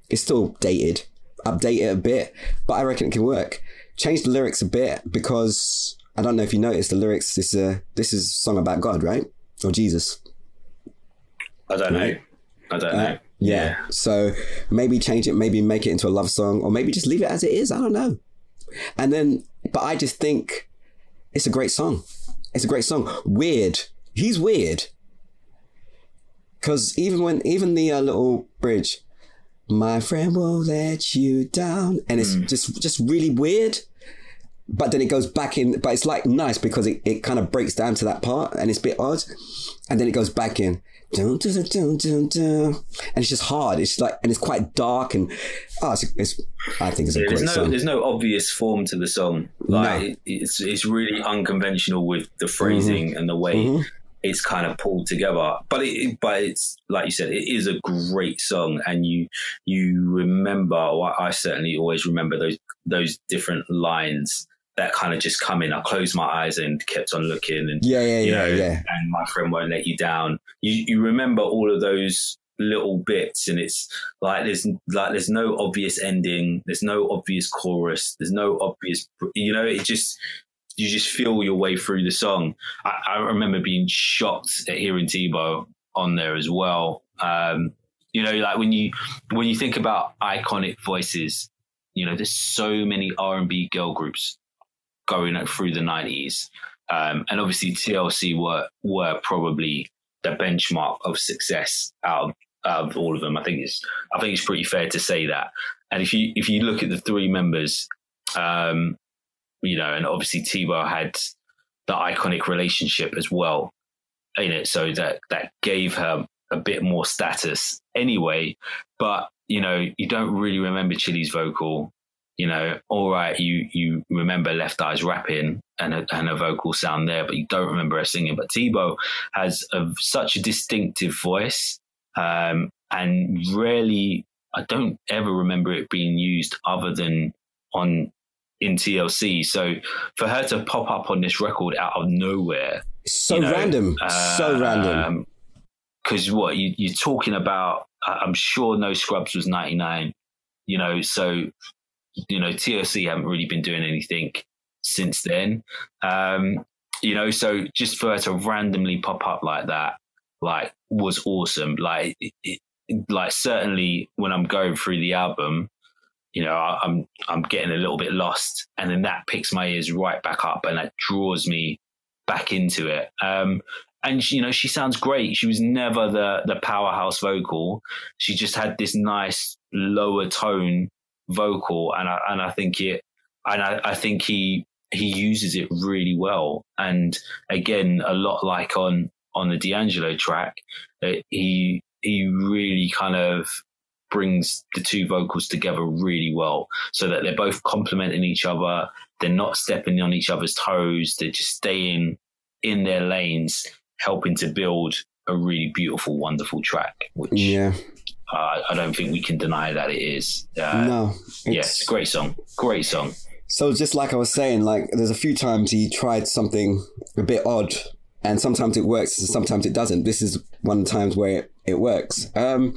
it's still dated. Update it a bit, but I reckon it can work. Change the lyrics a bit because I don't know if you noticed the lyrics. This uh, this is a song about God, right? Or Jesus. I don't know. I don't know. Yeah. So maybe change it, maybe make it into a love song, or maybe just leave it as it is. I don't know. And then, but I just think it's a great song. It's a great song. Weird. He's weird. Because even when, even the uh, little bridge, my friend will let you down, and it's just just really weird. But then it goes back in, but it's like nice because it, it kind of breaks down to that part and it's a bit odd. And then it goes back in. Dun, dun, dun, dun, dun. And it's just hard. It's like, and it's quite dark and, oh, it's, it's I think it's a Yeah, great there's no song. there's no obvious form to the song. Like it, it's it's really unconventional with the phrasing Mm-hmm. and the way it's kind of pulled together. But it but it's like you said, it is a great song, and you you remember. Or I certainly always remember those those different lines that kind of just come in. I closed my eyes and kept on looking, and Yeah, yeah, you yeah, know, yeah. and my friend won't let you down. You you remember all of those little bits, and it's like there's like there's no obvious ending, there's no obvious chorus, there's no obvious, you know, it just you just feel your way through the song. I, I remember being shocked at hearing T-Boz on there as well. Um, you know, like when you when you think about iconic voices, you know, there's so many R and B girl groups going through the nineties, um, and obviously TLC were were probably the benchmark of success out of, out of all of them. I think it's I think it's pretty fair to say that. And if you if you look at the three members, um, you know, and obviously T-Boz had the iconic relationship as well in it, so that that gave her a bit more status anyway. But you know, you don't really remember Chili's vocal. You know, all right, you you remember Left Eye's rapping and a, and a vocal sound there, but you don't remember her singing. But T-Boz has a, such a distinctive voice, um, and rarely, I don't ever remember it being used other than on in TLC. So for her to pop up on this record out of nowhere, so you know, random, uh, so random. Because um, what you, you're talking about, I'm sure No Scrubs was 99. You know, so you know TLC haven't really been doing anything since then. Um, you know, so just for her to randomly pop up like that, like was awesome. Like, it, like certainly when I'm going through the album, you know, I'm I'm getting a little bit lost, and then that picks my ears right back up, and that draws me back into it. Um, and you know, she sounds great. She was never the the powerhouse vocal. She just had this nice lower tone vocal, and I and I think it, and I, I think he he uses it really well. And again, a lot like on on the D'Angelo track, he he really kind of brings the two vocals together really well, so that they're both complementing each other. They're not stepping on each other's toes. They're just staying in their lanes, helping to build a really beautiful, wonderful track. Which yeah, uh, I don't think we can deny that it is. Uh, no, it's, yeah, great song. Great song. So just like I was saying, like there's a few times he tried something a bit odd, and sometimes it works, and sometimes it doesn't. This is one of the times where it, it works. Um,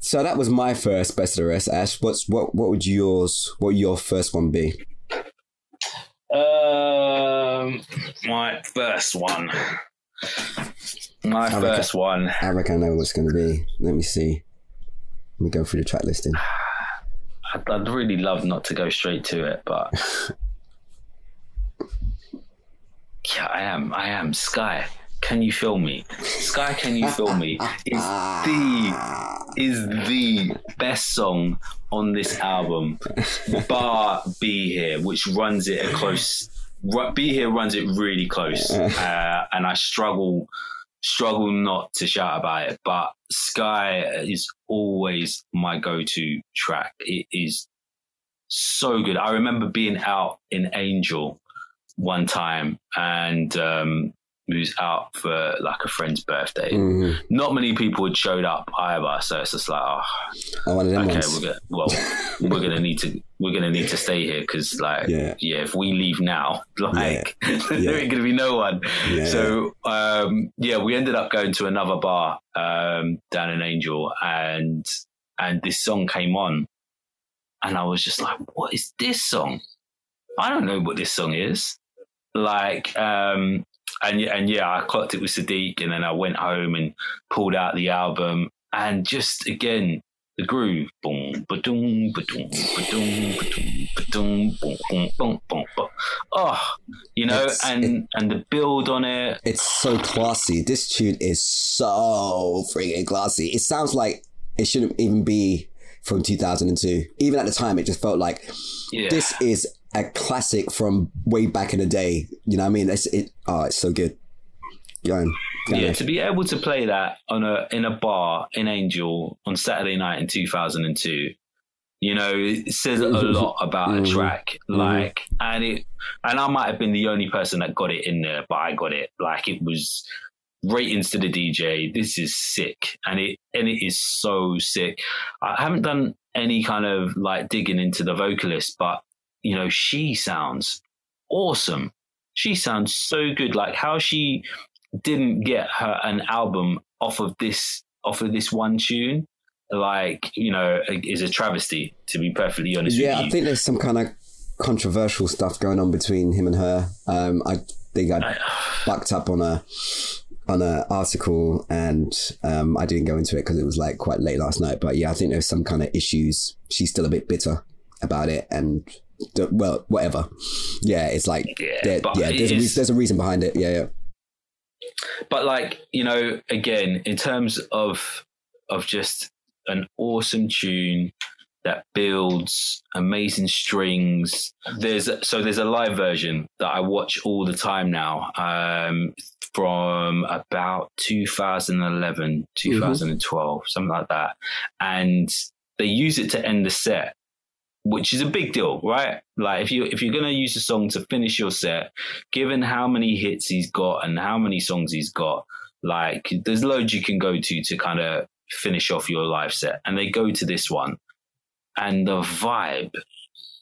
so that was my first best of the rest. Ash, what's what? What would yours? What would your first one be? Um, my first one. My I first reckon, one. I reckon I know what's going to be. Let me see. Let me go through the track listing. I'd, I'd really love not to go straight to it, but yeah, I am. I am Sky. Can you feel me? Sky, can you feel me? Is the is the best song on this album, bar Be Here, which runs it a close. Be Here runs it really close, uh, and I struggle struggle not to shout about it. But Sky is always my go-to track. It is so good. I remember being out in Angel one time and um, who's out for like a friend's birthday. Mm. Not many people had showed up either, so it's just like, oh, oh okay, ones. we're gonna, well, we're gonna need to we're gonna need to stay here because, like, yeah. yeah. if we leave now, like, yeah. there ain't gonna be no one. Yeah. So, um, yeah, we ended up going to another bar um, down in Angel, and and this song came on, and I was just like, what is this song? I don't know what this song is. Like, um, and and yeah, I clocked it with Saadiq, and then I went home and pulled out the album, and just again the groove, boom, ba-doom, ba-doom, ba-doom, ba-doom, ba-doom, boom, boom, boom, boom, boom. Oh, you know, it's, and it, and the build on it. It's so classy. This tune is so freaking classy. It sounds like it shouldn't even be from 2002. Even at the time, it just felt like yeah. this is a classic from way back in the day. You know what I mean? It's it. Oh, it's so good. Going. Yeah, to be able to play that on a in a bar in Angel on Saturday night in 2002, you know, it says a lot about a mm-hmm. track. Mm-hmm. Like, and it, and I might have been the only person that got it in there, but I got it. Like, it was ratings to the DJ. This is sick, and it and it is so sick. I haven't done any kind of like digging into the vocalist, but you know, she sounds awesome. She sounds so good. Like how she didn't get her an album off of this off of this one tune, like you know, is a travesty. To be perfectly honest, yeah, I think there's some kind of controversial stuff going on between him and her. Um, I think I bucked up on a on an article, and um, I didn't go into it because it was like quite late last night. But yeah, I think there's some kind of issues. She's still a bit bitter about it, and well, whatever. Yeah, it's like yeah, yeah there's, a, there's a reason behind it. Yeah, yeah. But like you know, again, in terms of of just an awesome tune that builds amazing strings. There's so there's a live version that I watch all the time now. Um, from about 2011, 2012, something like that. And they use it to end the set, which is a big deal, right? Like if you if you're gonna use a song to finish your set, given how many hits he's got and how many songs he's got, like there's loads you can go to to kind of finish off your live set. And they go to this one, and the vibe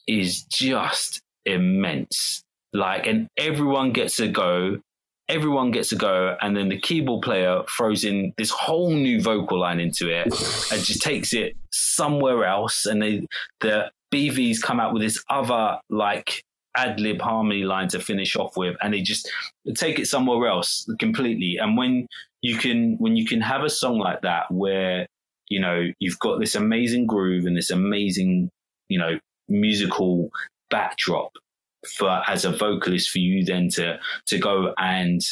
is just immense. Like, and everyone gets to go everyone gets a go, and then the keyboard player throws in this whole new vocal line into it and just takes it somewhere else. And they, the BVs come out with this other like ad lib harmony line to finish off with, and they just take it somewhere else completely. And when you can, when you can have a song like that where you know you've got this amazing groove and this amazing, you know, musical backdrop for as a vocalist for you then to to go and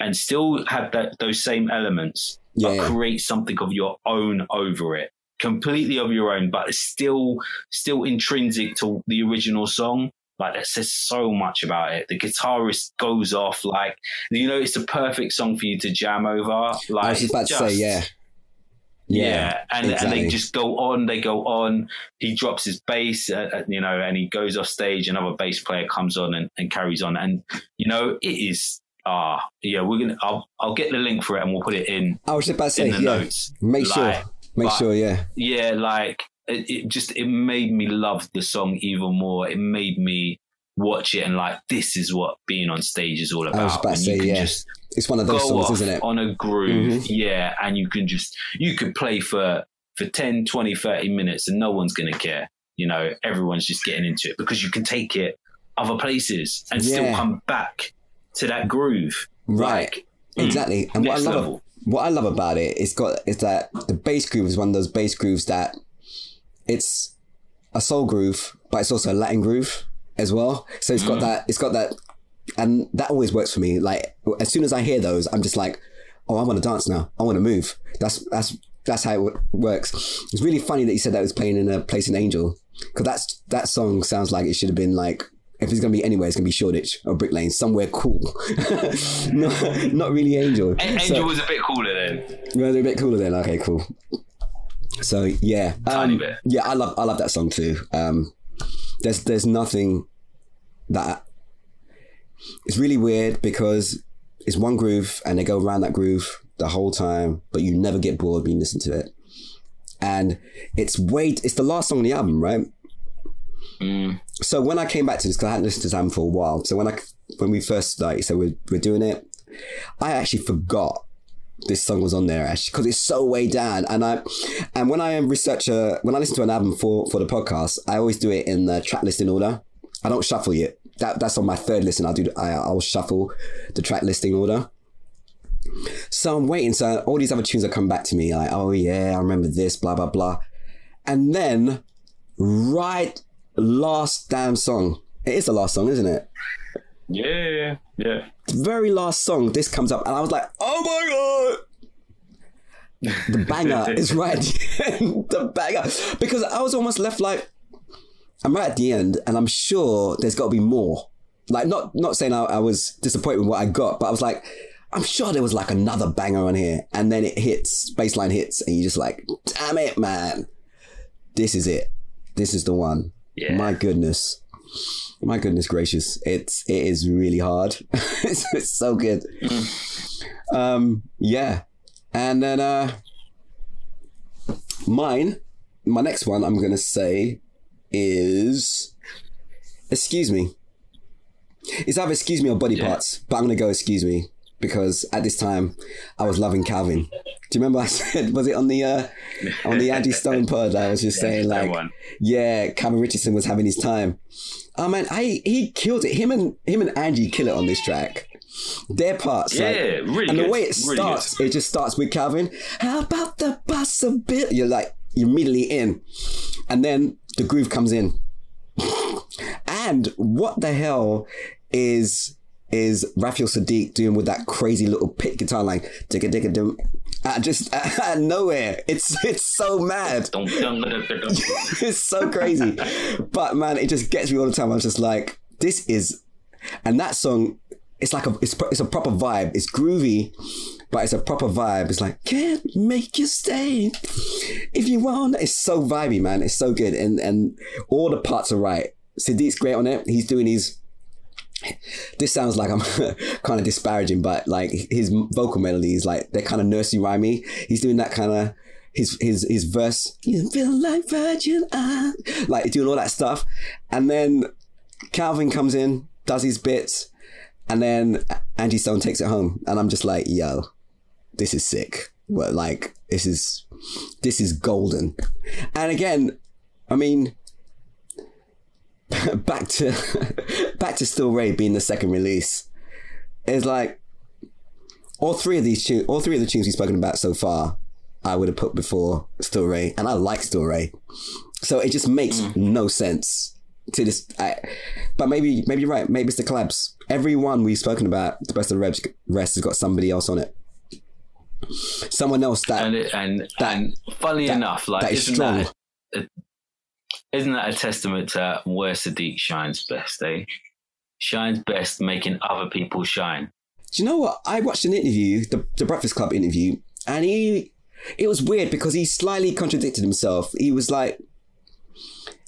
and still have that those same elements but yeah. create something of your own over it completely of your own but it's still still intrinsic to the original song like that says so much about it the guitarist goes off like you know it's the perfect song for you to jam over like i was just to say yeah yeah, yeah. And, exactly. and they just go on, they go on. He drops his bass, uh, uh, you know, and he goes off stage. Another bass player comes on and, and carries on. And, you know, it is ah, uh, yeah, we're gonna. I'll I'll get the link for it and we'll put it in. I was about to say, yeah. Notes. Make like, sure, make but, sure, yeah, yeah. Like it, it, just it made me love the song even more. It made me watch it and like this is what being on stage is all about. I was about to say, yeah. Just it's one of those songs, isn't it? On a groove, mm-hmm. yeah, and you can just you could play for for 10, 20, 30 minutes and no one's going to care. You know, everyone's just getting into it because you can take it other places and yeah. still come back to that groove. Right. Like, mm, exactly. And what I love level. What I love about it is got is that the bass groove is one of those bass grooves that it's a soul groove, but it's also a Latin groove as well. So it's got mm. that it's got that and that always works for me. Like as soon as I hear those, I'm just like, oh, I want to dance now. I want to move. That's that's that's how it works. It's really funny that you said that was playing in a place in Angel because that's that song sounds like it should have been like if it's gonna be anywhere, it's gonna be Shoreditch or Brick Lane, somewhere cool. not, not really Angel. Angel so, was a bit cooler then. Was a bit cooler then? Okay, cool. So yeah, um, bit. Yeah, I love I love that song too. Um, there's there's nothing that it's really weird because it's one groove and they go around that groove the whole time, but you never get bored when you listen to it. And it's way, it's the last song on the album, right? Mm. So when I came back to this, because I hadn't listened to album for a while, so when I when we first like so we're we're doing it, I actually forgot this song was on there actually because it's so way down and i and when i um, research a when i listen to an album for for the podcast i always do it in the track listing order i don't shuffle it that that's on my third listen. I'll do I, I'll shuffle the track listing order. So I'm waiting. So all these other tunes are coming back to me. Like, oh yeah, I remember this. Blah blah blah. And then, right last damn song. It is the last song, isn't it? Yeah, yeah. The very last song. This comes up, and I was like, oh my god. The banger is right. at the banger because I was almost left like, I'm right at the end, and I'm sure there's got to be more. Like, not not saying I, I was disappointed with what I got, but I was like, I'm sure there was like another banger on here, and then it hits, baseline hits, and you're just like, damn it, man, this is it, this is the one. Yeah. My goodness, my goodness gracious, it's it is really hard. it's, it's, so good. Mm. um, yeah, and then uh, mine, my next one, I'm gonna say is excuse me. It's either excuse me or body yeah. parts, but I'm gonna go excuse me because at this time I was loving Calvin. Do you remember I said was it on the uh, on the Angie Stone pod? I was just yeah, saying like, yeah, Calvin Richardson was having his time. Oh man, I he killed it. Him and him and Angie kill it on this track. Their parts, yeah, like, really and good. the way it really starts, good. it just starts with Calvin. How about the possibility? You're like you're immediately in, and then the groove comes in. and what the hell is is Raphael Saadiq doing with that crazy little pit guitar line, digga digga dum. Uh, just out of nowhere. It's it's so mad. it's so crazy. But man, it just gets me all the time. I'm just like, this is and that song, it's like a it's, it's a proper vibe. It's groovy, but it's a proper vibe. It's like can't make you stay if you want. It's so vibey, man. It's so good, and and all the parts are right. Saadiq's great on it. He's doing his. This sounds like I'm kind of disparaging, but like his vocal melodies, like they're kind of nursery rhymey. He's doing that kind of his his his verse. You feel like virgin, eye," like doing all that stuff, and then Calvin comes in, does his bits, and then Angie Stone takes it home, and I'm just like, yo, this is sick. Well, like this is this is golden. And again, I mean, back to back to Still Ray being the second release is like all three of these tunes, all three of the tunes we've spoken about so far, I would have put before Still Ray, and I like Still Ray, so it just makes mm. no sense to this. I, but maybe maybe you're right. Maybe it's the collabs. Every one we've spoken about, the best of the rest, rest has got somebody else on it. Someone else that and it, and That- and funny that- enough, like that is strong. that isn't that a testament to where Saadiq shines best? Eh, shines best making other people shine. Do you know what? I watched an interview, the, the Breakfast Club interview, and he, it was weird because he slightly contradicted himself. He was like,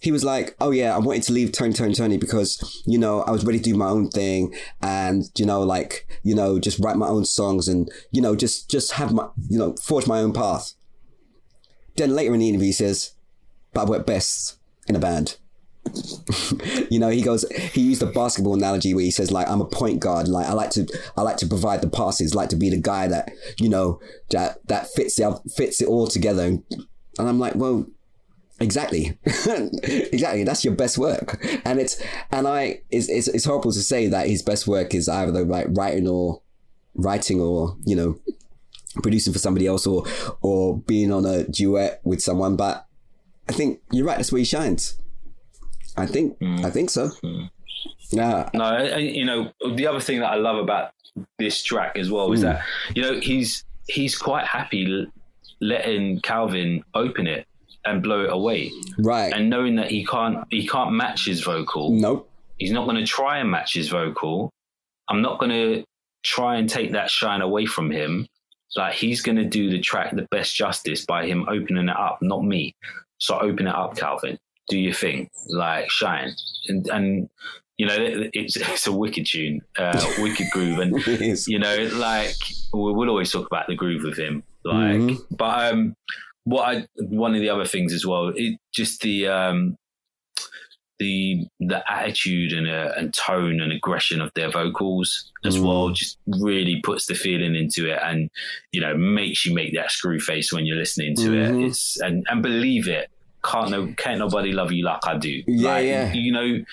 he was like, oh yeah, I wanted to leave Tony! Toni! Toné! because, you know, I was ready to do my own thing and, you know, like, you know, just write my own songs and, you know, just, just have my, you know, forge my own path. Then later in the interview, he says, but I work best in a band. you know, he goes, he used a basketball analogy where he says, like, I'm a point guard. Like, I like to, I like to provide the passes, like to be the guy that, you know, that, that fits it, fits it all together. And, I'm like, well, exactly, exactly. That's your best work. And it's, and I, it's, it's, it's horrible to say that his best work is either like writing or writing or, you know, producing for somebody else or, or being on a duet with someone. But I think you're right. That's where he shines. I think, I think so. Yeah. No, and, you know the other thing that I love about this track as well is Hmm. that you know he's he's quite happy letting Calvin open it and blow it away, Right. and knowing that he can't he can't match his vocal. nope. He's not going to try and match his vocal. I'm not going to try and take that shine away from him. Like he's going to do the track the best justice by him opening it up, not me. So open it up, Calvin. Do your thing, like shine, and and you know it's it's a wicked tune, uh, wicked groove, and you know like we will always talk about the groove with him, like. Mhm. But um, what I one of the other things as well, it just the um the the attitude and uh, and tone and aggression of their vocals as Mm. well just really puts the feeling into it and you know makes you make that screw face when you're listening to Mhm. it it's and and believe it can't no can't nobody love you like I do Yeah, like, yeah. you know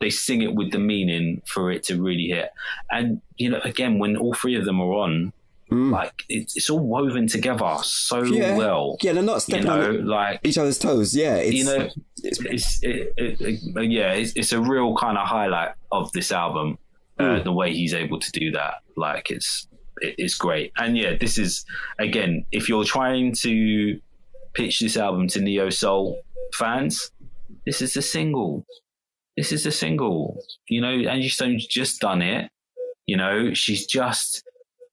they sing it with the meaning for it to really hit and you know again when all three of them are on Mm. like it's, it's all woven together so Yeah. well Yeah, they're not you stepping know on like each other's toes. Yeah, it's, you know it's it's it, it, it- yeah it's, it's a real kind of highlight of this album uh, Mm. the way he's able to do that like it's it, it's great and yeah this is again if you're trying to pitch this album to neo soul fans this is a single this is a single you know Angie Stone's just done it you know she's just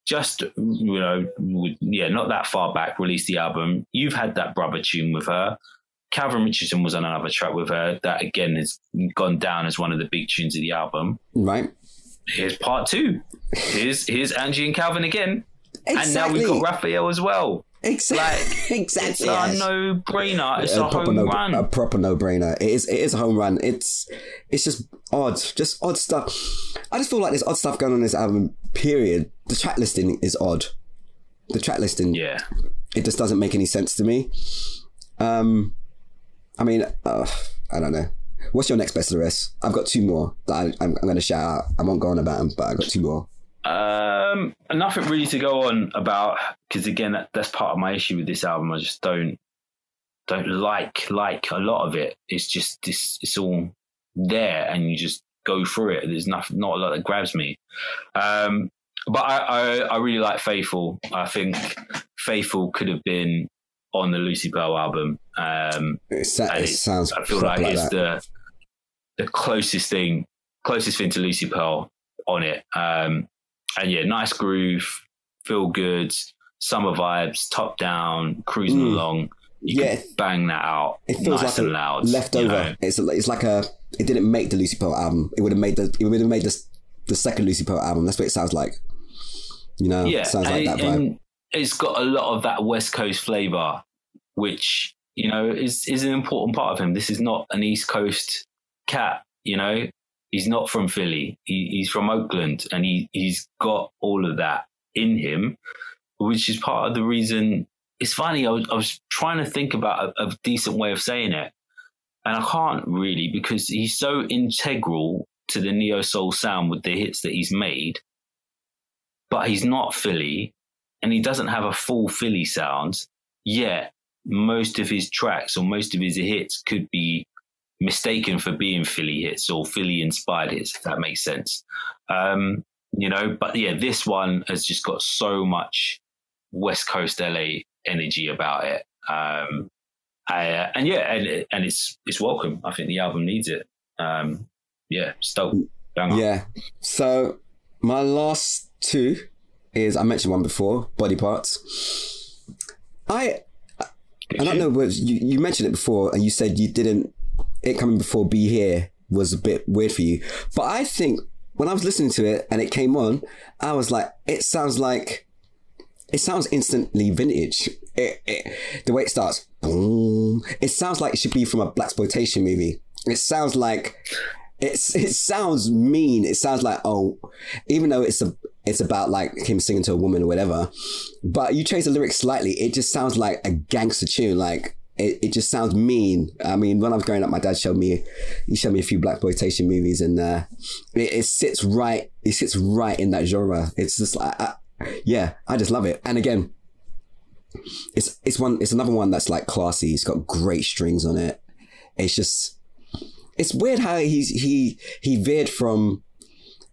just you know yeah not that far back released the album you've had that brother tune with her Calvin Richardson was on another track with her that again has gone down as one of the big tunes of the album. right. Here's part two. Here's here's Angie and Calvin again. And now we've got Raphael as well. Exactly. Like, exactly. It's a no brainer. It's a, proper home no, run. a proper no brainer. It is. It is a home run. It's. It's just odd. Just odd stuff. I just feel like there's odd stuff going on in this album. Period. The track listing is odd. The track listing. yeah. It just doesn't make any sense to me. Um, I mean, uh, I don't know. What's your next best of the rest? I've got two more that I, I'm, I'm going to shout out. I won't go on about them, but I've got two more. Um, nothing really to go on about because again, that, that's part of my issue with this album. I just don't don't like like a lot of it. It's just this. It's all there, and you just go through it. There's not not a lot that grabs me. Um, but I, I, I really like Faithful. I think Faithful could have been on the Lucy Pearl album. Um, it, it sounds. I feel like, like it's the the closest thing, closest thing to Lucy Pearl on it. Um, and yeah, nice groove, feel good, summer vibes, top down, cruising mm. along. You yeah, bang that out. It feels nice like and loud, leftover. You know? It's it's like a. It didn't make the Lucy Pearl album. It would have made the. It would have made the the second Lucy Pearl album. That's what it sounds like. You know, yeah, sounds like that vibe. It's got a lot of that West Coast flavor, which you know is is an important part of him. This is not an East Coast cat. You know, he's not from Philly. He, he's from Oakland, and he he's got all of that in him, which is part of the reason. It's funny. I was, I was trying to think about a, a decent way of saying it, and I can't really because he's so integral to the neo soul sound with the hits that he's made, but he's not Philly, and he doesn't have a full Philly sound. Yet most of his tracks or most of his hits could be mistaken for being Philly hits or Philly inspired hits, if that makes sense. Um, you know, but yeah, this one has just got so much West Coast LA energy about it. Um, uh, and yeah, and, and it's it's welcome. I think the album needs it. Um, yeah, still Yeah. So my last two is I mentioned one before, body parts. I I don't know, you you mentioned it before, and you said you didn't it coming before Be Here was a bit weird for you. But I think when I was listening to it and it came on, I was like, it sounds like, it sounds instantly vintage. It, it, the way it starts, boom, it sounds like it should be from a blaxploitation movie. It sounds like it's it sounds mean. It sounds like oh, even though it's a it's about like him singing to a woman or whatever, but you change the lyrics slightly, it just sounds like a gangster tune. Like it, it just sounds mean. I mean, when I was growing up, my dad showed me, he showed me a few blaxploitation movies, and uh, it, it, sits right, it sits right in that genre. It's just like, I, yeah, I just love it. And again, it's it's one, it's another one that's like classy. It's got great strings on it. It's just, it's weird how he's he he veered from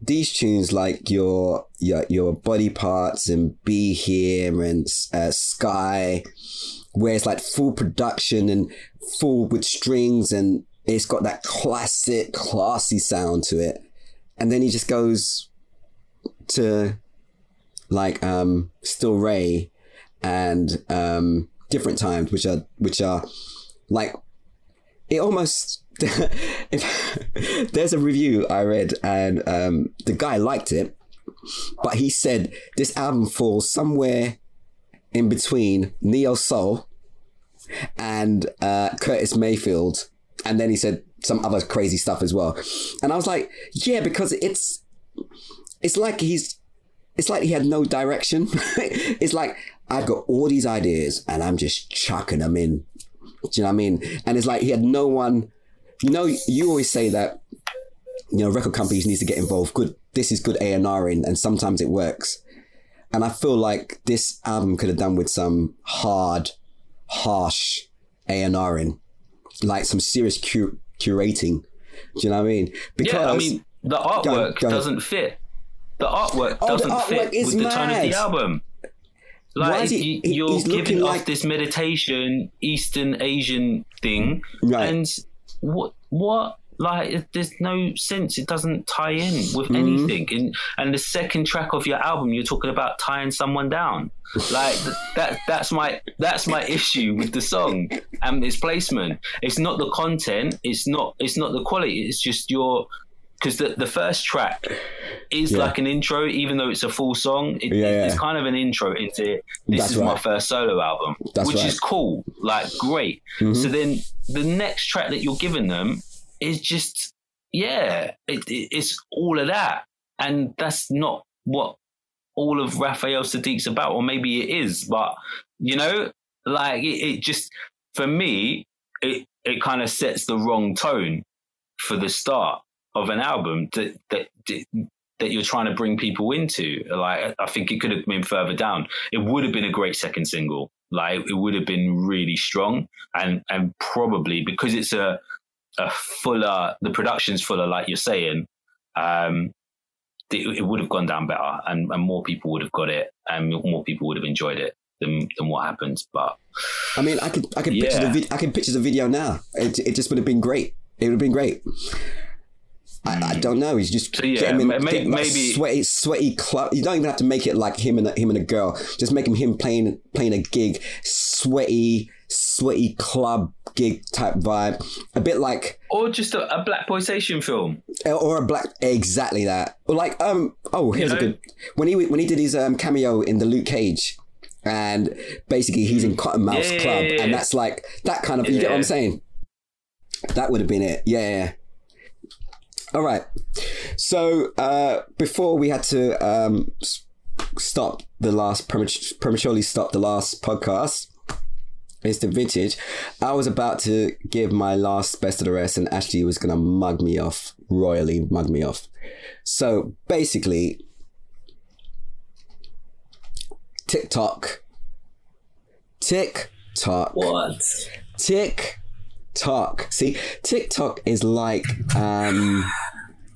these tunes like your your your body parts and be here and uh, sky where it's like full production and full with strings and it's got that classic, classy sound to it. And then he just goes to like um Still Ray and um different times which are which are like it almost if there's a review I read and um the guy liked it but he said this album falls somewhere in between Neo Soul and uh, Curtis Mayfield. And then he said some other crazy stuff as well. And I was like, yeah, because it's it's like he's it's like he had no direction. it's like I've got all these ideas and I'm just chucking them in. Do you know what I mean? And it's like he had no one. You know, you always say that you know record companies need to get involved. Good, this is good A and R in, and sometimes it works. And I feel like this album could have done with some hard, harsh A&R in, like some serious cur- curating. Do you know what I mean? Because yeah, I mean the artwork go, go. doesn't fit. The artwork oh, doesn't the artwork fit with mad. the tone of the album. Like he, you, are giving off this meditation Eastern Asian thing, right. and what what like there's no sense it doesn't tie in with mm-hmm. anything and and the second track of your album you're talking about tying someone down like that that's my that's my issue with the song and its placement it's not the content it's not it's not the quality it's just your because the, the first track is yeah. like an intro, even though it's a full song. It, yeah, yeah. It's kind of an intro into this That's is right. my first solo album, That's which right. is cool, like great. Mm-hmm. So then the next track that you're giving them is just yeah, it, it, it's all of that, and that's not what all of Raphael Saadiq's about, or maybe it is, but you know, like it, it just for me, it it kind of sets the wrong tone for the start of an album that that that you're trying to bring people into. Like I think it could have been further down. It would have been a great second single. Like it would have been really strong and and probably because it's a a fuller, the production's fuller, like you're saying, um, it, it, would have gone down better, and, and more people would have got it, and more people would have enjoyed it than, than what happened. But I mean, I could I could yeah. picture the vid- I can picture the video now. It, it just would have been great. It would have been great. I, I, don't know. He's just so yeah, in, maybe, maybe sweaty, sweaty club. You don't even have to make it like him and a, him and a girl. Just make him him playing playing a gig, sweaty, sweaty club gig type vibe. A bit like, or just a, a blaxploitation film, or a black exactly that. Or like um oh here's you know? a good when he when he did his um cameo in the Luke Cage and basically he's in Cottonmouth's yeah, club, yeah, yeah, and that's like that kind of. You get what I'm saying? That would have been it. Yeah. All right. So uh, before we had to um, stop the last prematurely stop the last podcast. It's the vintage. I was about to give my last best of the rest, and Ashley was gonna mug me off royally, mug me off. So basically, TikTok. TikTok. What? TikTok. See, TikTok is like um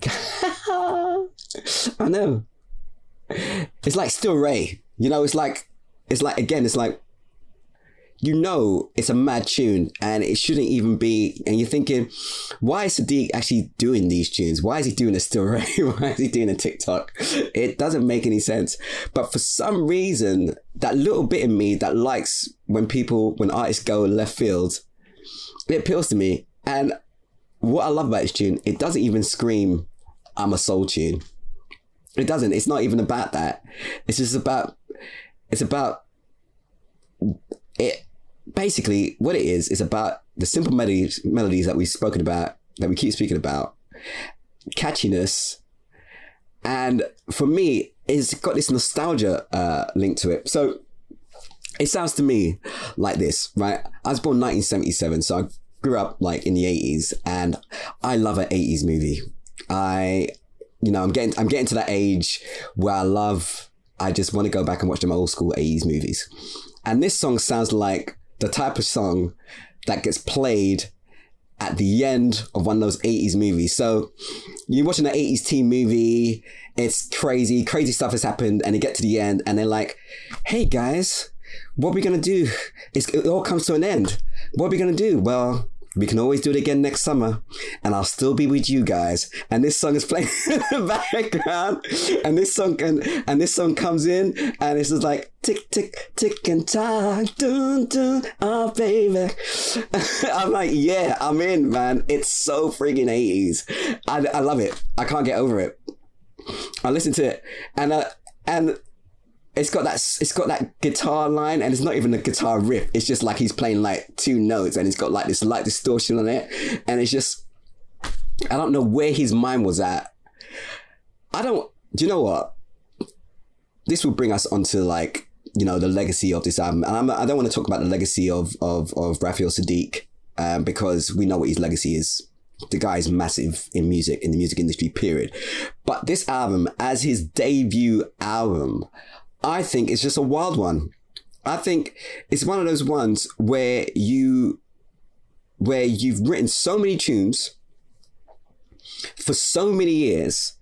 I know. It's like Still Ray. You know, it's like it's like again, it's like you know it's a mad tune and it shouldn't even be. And you're thinking, why is Saadiq actually doing these tunes? Why is he doing a still Ray? why is he doing a TikTok? It doesn't make any sense. But for some reason, that little bit in me that likes when people, when artists go left field, it appeals to me. And what I love about this tune, it doesn't even scream, I'm a soul tune. It doesn't. It's not even about that. It's just about, it's about it basically what it is is about the simple melodies melodies that we've spoken about that we keep speaking about catchiness and for me it's got this nostalgia uh, link to it. So it sounds to me like this right? I was born 1977 so i grew up like in the 80s and i love an 80s movie. I you know i'm getting i'm getting to that age where i love i just want to go back and watch them old school 80s movies. And this song sounds like the type of song that gets played at the end of one of those 80s movies. So you're watching an 80s teen movie, it's crazy, crazy stuff has happened, and they get to the end and they're like, hey guys, what are we gonna do? It's, it all comes to an end. What are we gonna do? Well, we can always do it again next summer, and I'll still be with you guys. And this song is playing in the background, and this song can, and this song comes in, and it's just like tick tick tick and tock, dun dun, oh baby. I'm like, yeah, I'm in, man. It's so freaking 80s. I, I love it. I can't get over it. I listen to it, and uh, and it's got that it's got that guitar line and it's not even a guitar riff. It's just like he's playing like two notes and it's got like this light distortion on it. And it's just i don't know where his mind was at. I don't do you know what? This will bring us onto like you know the legacy of this album. And I'm, i do not want to talk about the legacy of of of Raphael Saadiq um, because we know what his legacy is. The guy's massive in music in the music industry period. But this album as his debut album I think it's just a wild one. I think it's one of those ones where you where you've written so many tunes for so many years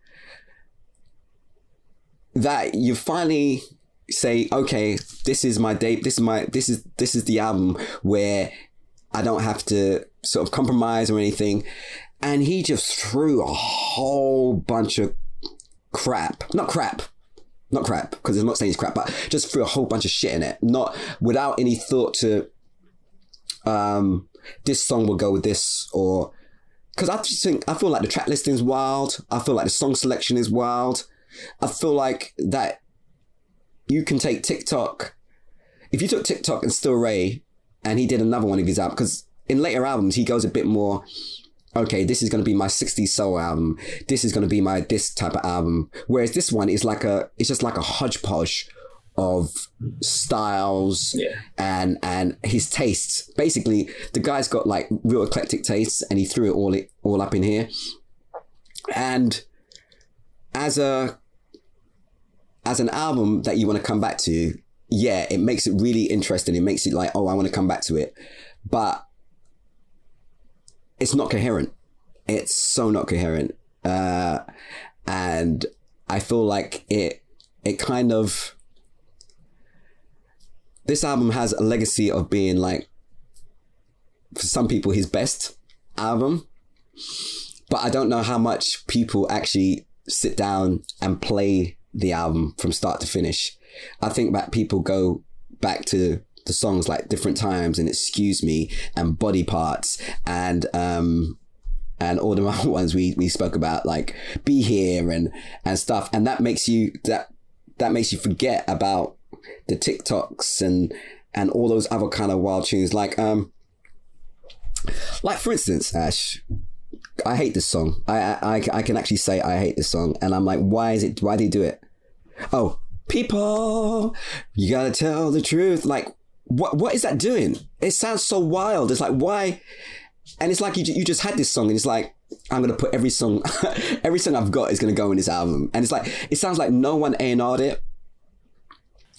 that you finally say, okay, this is my date, this is my this is this is the album where I don't have to sort of compromise or anything. And he just threw a whole bunch of crap. Not crap not crap because I'm not saying it's crap, but just threw a whole bunch of shit in it, not without any thought to um this song will go with this or because I just think I feel like the track listing is wild. I feel like the song selection is wild. I feel like that you can take TikTok. If you took TikTok and Still Ray, and he did another one of his albums, because in later albums he goes a bit more okay, this is going to be my 60s soul album. This is going to be my this type of album. Whereas this one is like a, it's just like a hodgepodge of styles yeah. and and his tastes. Basically, the guy's got like real eclectic tastes, and he threw it all it all up in here. And as a as an album that you want to come back to, yeah, it makes it really interesting. It makes it like, oh, I want to come back to it. But it's not coherent. It's so not coherent. Uh, and I feel like it it kind of this album has a legacy of being like for some people his best album but I don't know how much people actually sit down and play the album from start to finish. I think that people go back to the songs like different times and excuse me and body parts and um and all the other ones we we spoke about like be here and and stuff and that makes you that that makes you forget about the TikToks and and all those other kind of wild tunes like um like for instance Ash I hate this song. I, I I can actually say I hate this song, and I'm like, why is it? Why do you do it? Oh, people, you gotta tell the truth. Like, what what is that doing? It sounds so wild. It's like why? And it's like you you just had this song, and it's like I'm gonna put every song, every song I've got is gonna go in this album, and it's like it sounds like no one A and R'd it.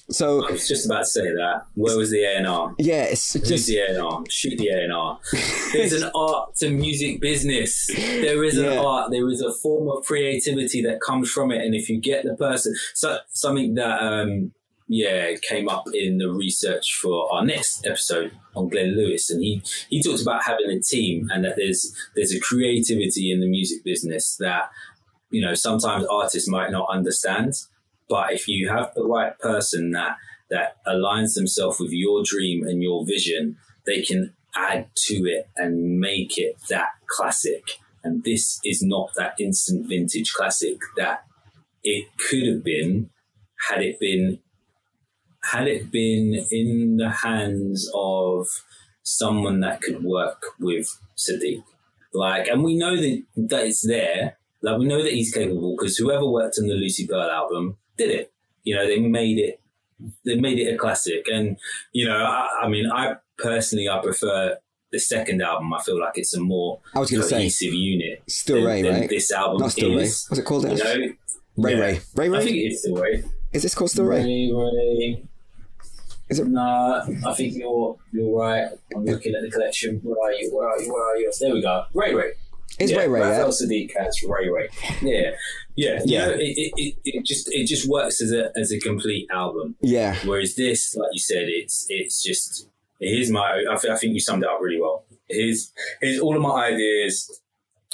So I was just about to say that. Where was the A and R? Yeah, it's Who's just the A and R? Shoot the A and R. There's an art to music business. There is an art. There is a form of creativity that comes from it, and if you get the person, so something that um yeah came up in the research for our next episode on Glenn Lewis, and he he talked about having a team and that there's there's a creativity in the music business that you know sometimes artists might not understand but if you have the right person that that aligns themselves with your dream and your vision they can add to it and make it that classic. And this is not that instant vintage classic that it could have been had it been had it been in the hands of someone that could work with Saadiq like and we know that that it's there like we know that he's capable because whoever worked on the Lucy Pearl album did it. You know, they made it. They made it a classic, and you know, I, I mean, I personally I prefer the second album. I feel like it's a more I was gonna say cohesive unit. Still than, Ray, than right? This album not still Ray. is. What's it called? You know, Ray yeah. Ray Ray I think it is still Ray. Is this called still Ray? Ray Ray. Is it- Nah, I think you're you're right. I'm looking at the collection. Where are you? Where are you? Where are you? There we go. Ray Ray. It's yeah, Ray Ray. Raphael Yeah? Saadiq has Ray Ray. Yeah, yeah, You Yeah. know, it, it, it, it just it just works as a as a complete album. Yeah. Whereas this, like you said, it's it's just here's my. I, thi- I think you summed it up really well. Here's here's all of my ideas.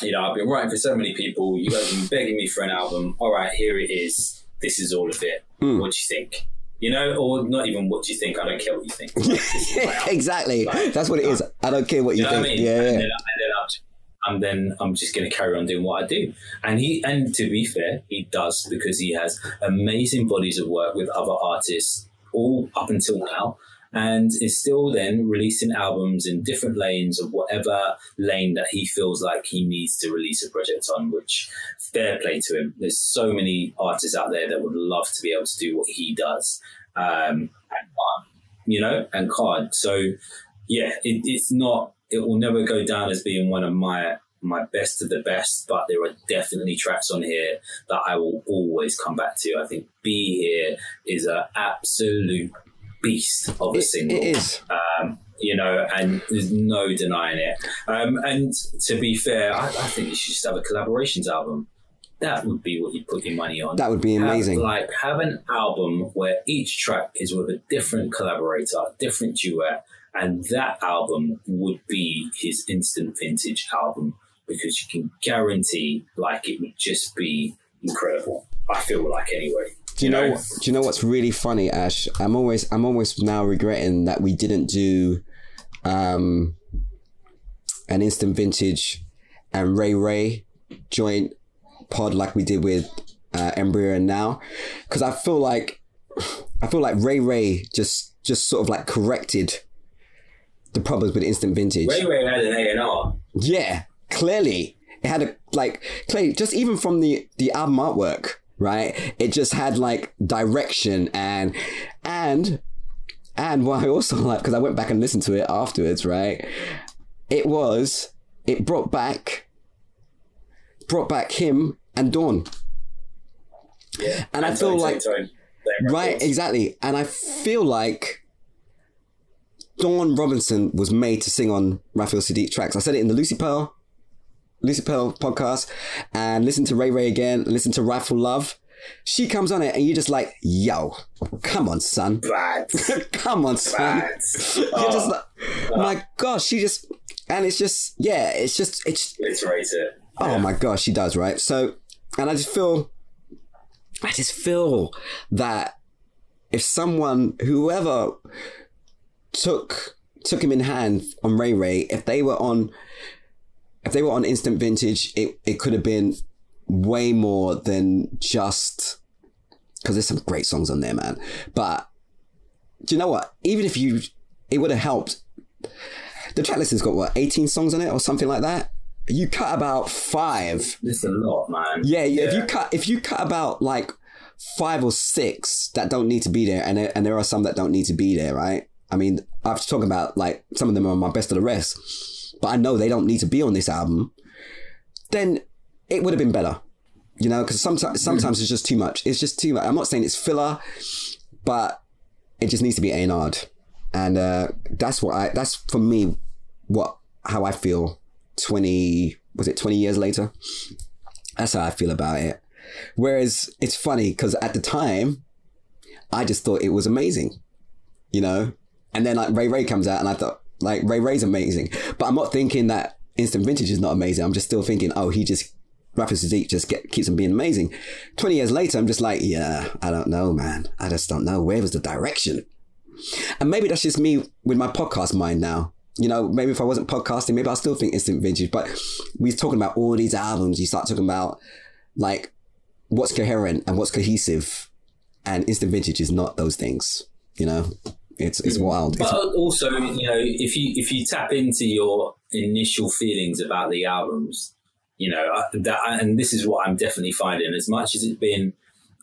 You know, I've been writing for so many people. You guys have been begging me for an album. All right, here it is. This is all of it. Mm. What do you think? You know, or not even what do you think? I don't care what you think. This is my exactly. That's what it is. I don't care what you, You know think. what I mean? Yeah, And yeah. then, and then I'm, and then I'm just going to carry on doing what I do. And he, and to be fair, he does because he has amazing bodies of work with other artists all up until now, and is still then releasing albums in different lanes of whatever lane that he feels like he needs to release a project on. Which fair play to him. There's so many artists out there that would love to be able to do what he does, um, and you know, and can't. So yeah, it, it's not. It will never go down as being one of my my best of the best, but there are definitely tracks on here that I will always come back to. I think "Be Here is an absolute beast of a It, single. it is. Um, you know, and there's no denying it. Um, and to be fair, I, I think you should just have a collaborations album. That would be what you'd put your money on. That would be amazing. Have, like have an album where each track is with a different collaborator, different duet, and that album would be his instant vintage album because you can guarantee like it would just be incredible. I feel like anyway. Do you know? Do you know what's really funny, Ash? I'm always, I'm almost now regretting that we didn't do, um, an instant vintage, and Ray Ray joint pod like we did with uh, Embrya and now, because I feel like, I feel like Ray Ray just, just sort of like corrected the problems with instant vintage. Ray Ray had an A and R. Yeah, clearly it had a like clearly just even from the the album artwork, right? It just had like direction and and and what I also like because I went back and listened to it afterwards, right? It was it brought back brought back him and Dawn. And I feel like. Right, exactly. And I feel like Dawn Robinson was made to sing on Raphael Saadiq tracks. I said it in the Lucy Pearl Lucy Pearl podcast and listen to Ray Ray again, listen to Rifle Love. She comes on it and you're just like, yo, come on, son. Come on, son. You're just oh. like, oh my gosh, she just, and it's just, yeah, it's just, it's, Reiterate it. oh my gosh, she does, right? So, and I just feel, I just feel that if someone, whoever took, took him in hand on Ray Ray, if they were on, if they were on instant vintage, it, it could have been way more than just, because there's some great songs on there, man. But do you know what? Even if you, it would have helped. The track list has got what, 18 songs on it or something like that? You cut about five. It's a lot, man. Yeah, yeah. If you cut, if you cut about like five or six that don't need to be there, and there, and there are some that don't need to be there, right? I mean, I've talking about like some of them are my best of the rest, but I know they don't need to be on this album. Then it would have been better, you know, because sometimes sometimes it's just too much. It's just too much. I'm not saying it's filler, but it just needs to be A and and uh, that's what I. That's for me, what how I feel. Twenty was it twenty years later? That's how I feel about it. Whereas it's funny because at the time, I just thought it was amazing, you know. And then like Ray Ray comes out, and I thought like Ray Ray's amazing, but I'm not thinking that Instant Vintage is not amazing. I'm just still thinking, oh, he just Raphael Saadiq just get, keeps on being amazing. Twenty years later, I'm just like, yeah, I don't know, man. I just don't know. Where was the direction? And maybe that's just me with my podcast mind now. You know, maybe if I wasn't podcasting, maybe I still think instant vintage. But we're talking about all these albums. You start talking about like what's coherent and what's cohesive, and instant vintage is not those things. You know, it's it's hmm. wild. But It's, also, you know, if you if you tap into your initial feelings about the albums, you know that, and this is what I'm definitely finding. As much as it's been,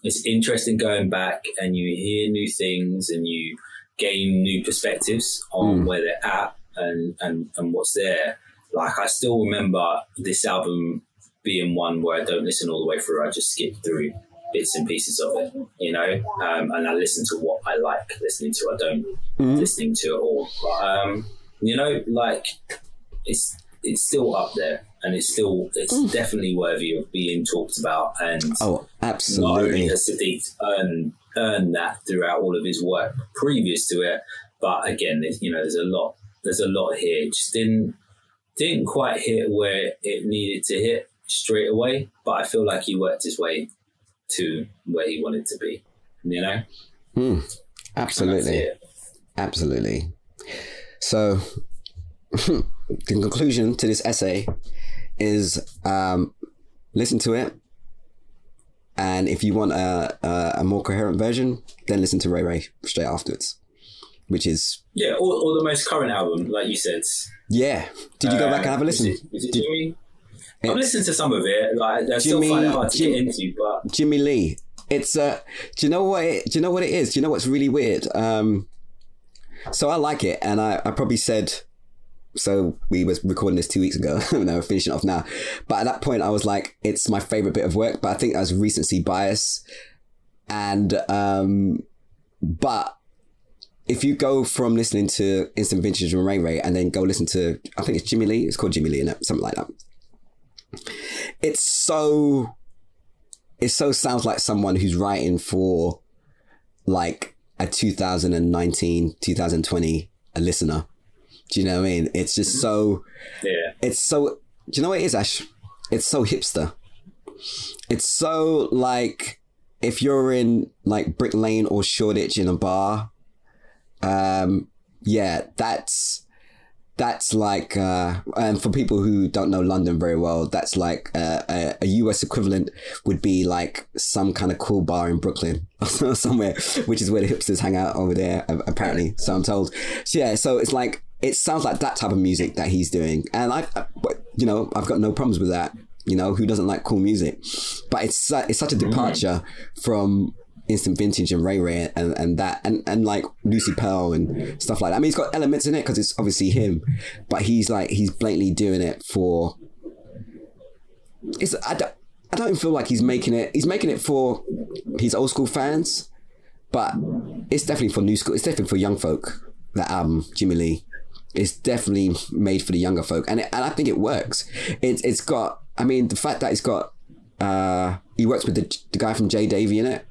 it's interesting going back and you hear new things and you gain new perspectives on hmm. where they're at and and and what's there. Like I still remember this album being one where I don't listen all the way through. I just skip through bits and pieces of it, you know, um, and I listen to what I like listening to. I don't listening to it all. But, um, you know, like it's it's still up there, and it's still it's definitely worthy of being talked about. And oh, not only absolutely. has Saadiq earned earned that throughout all of his work previous to it, but again, there's, you know, there's a lot there's a lot here. It just didn't didn't quite hit where it needed to hit straight away, but I feel like he worked his way to where he wanted to be. You know, Hmm. Absolutely. Absolutely. So, the conclusion to this essay is um, listen to it. And if you want a, a, a more coherent version, then listen to Ray Ray straight afterwards, which is, Yeah, or, or the most current album, like you said. yeah. Did you go back and have a Uh, listen? Was it, was it Did- Jimmy? I've listened to some of it. Like I still Jimmy- find it hard to Jim- get into, but Jimmy Lee. It's uh do you know what it, do you know what it is? Do you know what's really weird? Um so I like it and I, I probably said so we was recording this two weeks ago and we're finishing off now. But at that point I was like, it's my favorite bit of work, but I think that was recency bias. And um but if you go from listening to Instant Vintage and Ray Ray and then go listen to I think it's Jimmy Lee, it's called Jimmy Lee, is Something like that. It's so it so sounds like someone who's writing for like a 2019 2020 a listener. Do you know what i mean? It's just so yeah, it's so do you know what it is ash? It's so hipster. It's so like if you're in like brick lane or shoreditch in a bar um yeah that's that's like uh and for people who don't know london very well that's like uh, a, a us equivalent would be like some kind of cool bar in brooklyn or somewhere which is where the hipsters hang out over there apparently so i'm told. So yeah so it's like it sounds like that type of music that he's doing and i I- you know i've got no problems with that you know who doesn't like cool music? But it's it's such a departure from instant vintage and Ray Ray and, and that and, and like Lucy Pearl and stuff like that. I mean, he's got elements in it because it's obviously him, but he's like he's blatantly doing it for. It's I don't, I don't feel like he's making it. He's making it for his old school fans, but it's definitely for new school. It's definitely for young folk. That album, Jimmy Lee, it's definitely made for the younger folk, and it, and I think it works. It's it's got. I mean, the fact that it's got. Uh, he works with the, the guy from J*Davey in it,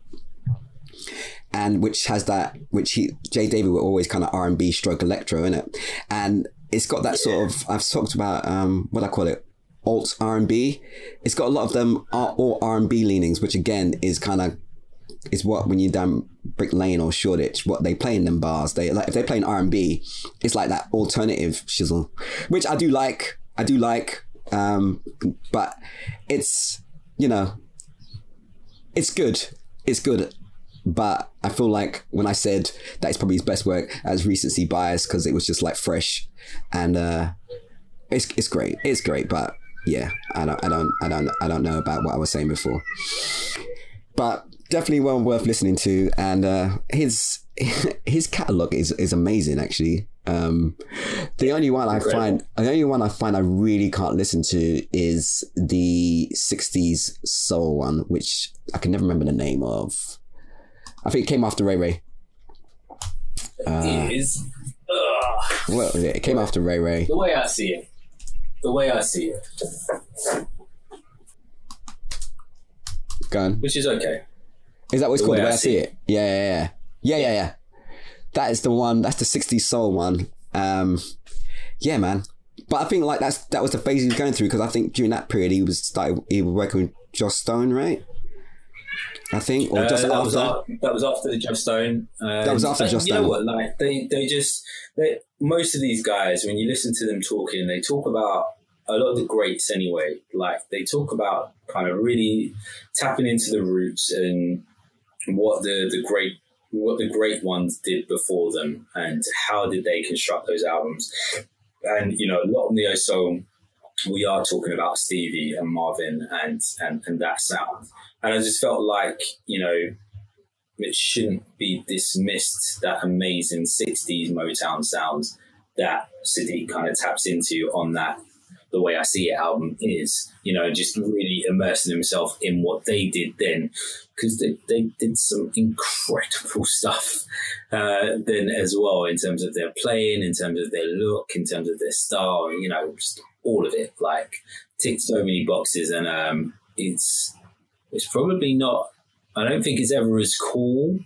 and which has that which he J*Davey were always kind of R and B stroke electro in it, and it's got that sort of I've talked about um what I call it alt R and B. It's got a lot of them all R and B leanings, which again is kind of is what when you're down Brick Lane or Shoreditch, what they play in them bars. They like if they play in R and B, it's like that alternative shizzle, which I do like. I do like, um, but it's you know, it's good. It's good. But I feel like when I said that it's probably his best work as recency bias because it was just like fresh and uh, it's it's great. It's great, but yeah, I don't I don't I don't I don't know about what I was saying before. But definitely one worth listening to, and uh, his his catalog is is amazing. Actually, um, the only one I find the only one I find I really can't listen to is the '60s soul one, which I can never remember the name of. I think it came after Ray Ray. Uh, it is. What was it? It came after Ray Ray. The way I see it. The way I see it. Gun. Which is okay. Is that what it's the called? the way I, see it? it? Yeah, yeah, yeah, yeah, yeah, yeah. That is the one. That's the '60s soul one. Um, yeah, man. But I think like that's that was the phase he was going through because I think during that period he was started he was working with Joss Stone, right? I think, or just uh, that after. Was after, that was after the Joss Stone. Um, that was after Joss Stone. You know what? Like they, they just they, most of these guys, when you listen to them talking, they talk about a lot of the greats anyway. Like they talk about kind of really tapping into the roots and what the the great what the great ones did before them and how did they construct those albums. And you know, a lot of neo soul, we are talking about Stevie and Marvin and and and that sound. And I just felt like you know it shouldn't be dismissed that amazing 60s Motown sounds that Saadiq kind of taps into on that the way I see it album is, you know, just really immersing himself in what they did then, because they, they did some incredible stuff uh, then as well in terms of their playing, in terms of their look, in terms of their style, you know, just all of it. Like ticked so many boxes, and um, it's it's probably not. I don't think it's ever as cool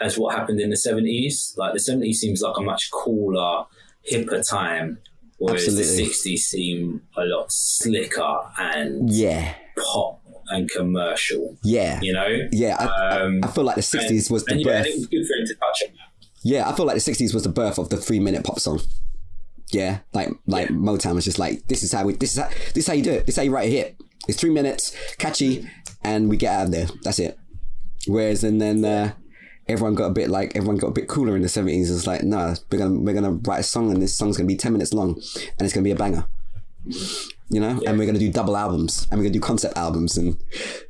as what happened in the seventies. Like the seventies seems like a much cooler, hipper time Whereas Absolutely. the 60s seem a lot slicker and yeah pop and commercial. Yeah. You know? Yeah. I, um, I, I feel like the 60s was the and, birth. Yeah, it was good for him to touch on Yeah, I feel like the 60s was the birth of the three minute pop song. Yeah, like like yeah. Motown was just like this is how we this is how this is how you do it. This is how you write a hit. It's three minutes, catchy, and we get out of there. That's it. Whereas and then uh, everyone got a bit like everyone got a bit cooler in the seventies. It's like, no, we're gonna we're gonna write a song and this song's gonna be ten minutes long and it's gonna be a banger. You know, yeah. and we're gonna do double albums and we're gonna do concept albums and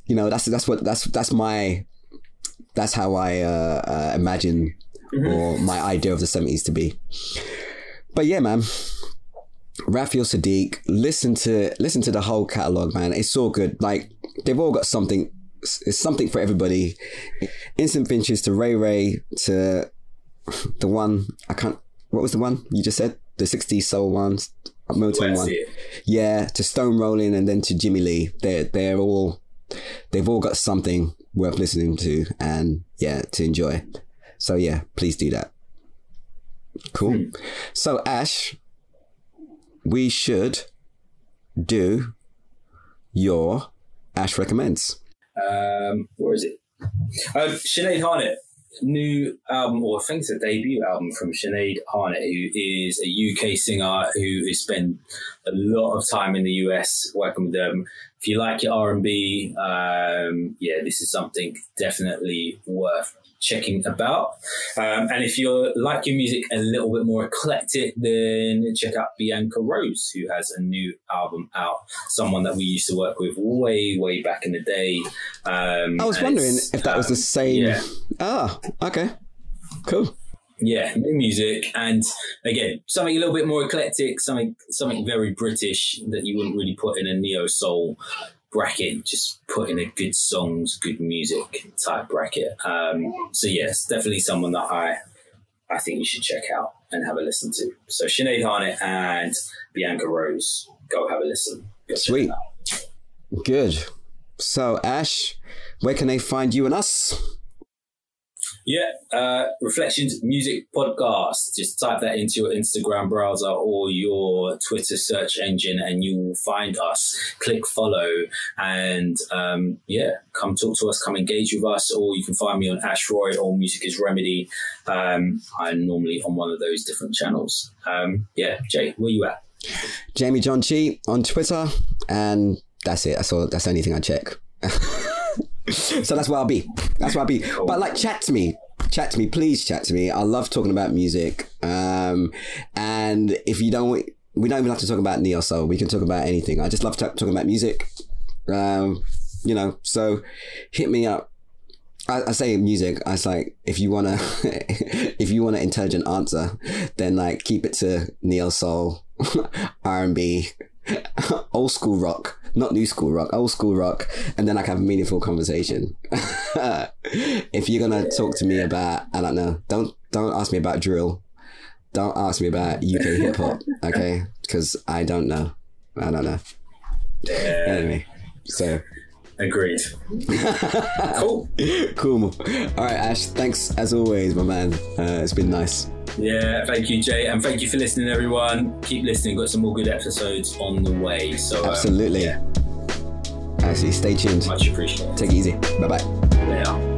you know that's that's what that's that's my that's how I uh, uh, imagine mm-hmm. or my idea of the seventies to be. But yeah, man. Raphael Saadiq, listen to listen to the whole catalog, man. It's so good. Like they've all got something it's something for everybody. Instant Vintage to Ray Ray to the one I can't. What was the one you just said? The '60s soul ones, Motown one. Yeah, to Stone Rolling and then to Jimmy Lee. They're they're all they've all got something worth listening to and yeah to enjoy. So yeah, please do that. Cool. Hmm. So Ash, we should do your Ash recommends. Um, where is it? Um, Sinead Harnett, new album, or I think it's a debut album from Sinead Harnett, who is a UK singer who has spent a lot of time in the US working with them. If you like your R and B, um, yeah, this is something definitely worth checking about. Um, and if you like your music a little bit more eclectic, then check out Bianca Rose, who has a new album out. Someone that we used to work with way, way back in the day. Um, I was wondering if that was the um, same. Yeah. Ah, okay, cool. Yeah, new music, and again, something a little bit more eclectic, something something very British that you wouldn't really put in a neo soul bracket, just put in a good songs, good music type bracket. Um, so yes, definitely someone that I I think you should check out. and have a listen to. So Sinead Harnett and Bianca Rose, go have a listen. Go Sweet. Good. So, Ash, where can they find you and us? Yeah, uh, Reflections Music Podcast. Just type that into your Instagram browser or your Twitter search engine, and you will find us. Click follow, and um, yeah, come talk to us, come engage with us, or you can find me on Ash Roy or Music is Remedy. Um, I'm normally on one of those different channels. Um, yeah, Jay, where you at? Jamie John Chi on Twitter, and that's it. That's all. That's the only thing I check. so that's where I'll be. That's where I'll be. But like, chat to me. Chat to me, please. Chat to me. I love talking about music. Um, and if you don't, we don't even have to talk about neo soul. We can talk about anything. I just love ta- talking about music. Um, you know, so hit me up. I, I say music. I was like, if you wanna, if you want an intelligent answer, then like keep it to neo soul, R and B, old school rock, not new school rock, old school rock, and then I can have a meaningful conversation. if you're gonna talk to me about, I don't know, don't don't ask me about drill, don't ask me about UK hip hop, okay? Because I don't know, I don't know. Anyway, so Agreed. cool. cool. All right, Ash. Thanks as always, my man. Uh, it's been nice. Yeah, thank you, Jay, and thank you for listening, everyone. Keep listening. Got some more good episodes on the way. So um, Absolutely. yeah, Actually, stay tuned. much appreciated. Take it easy. Bye bye. Yeah.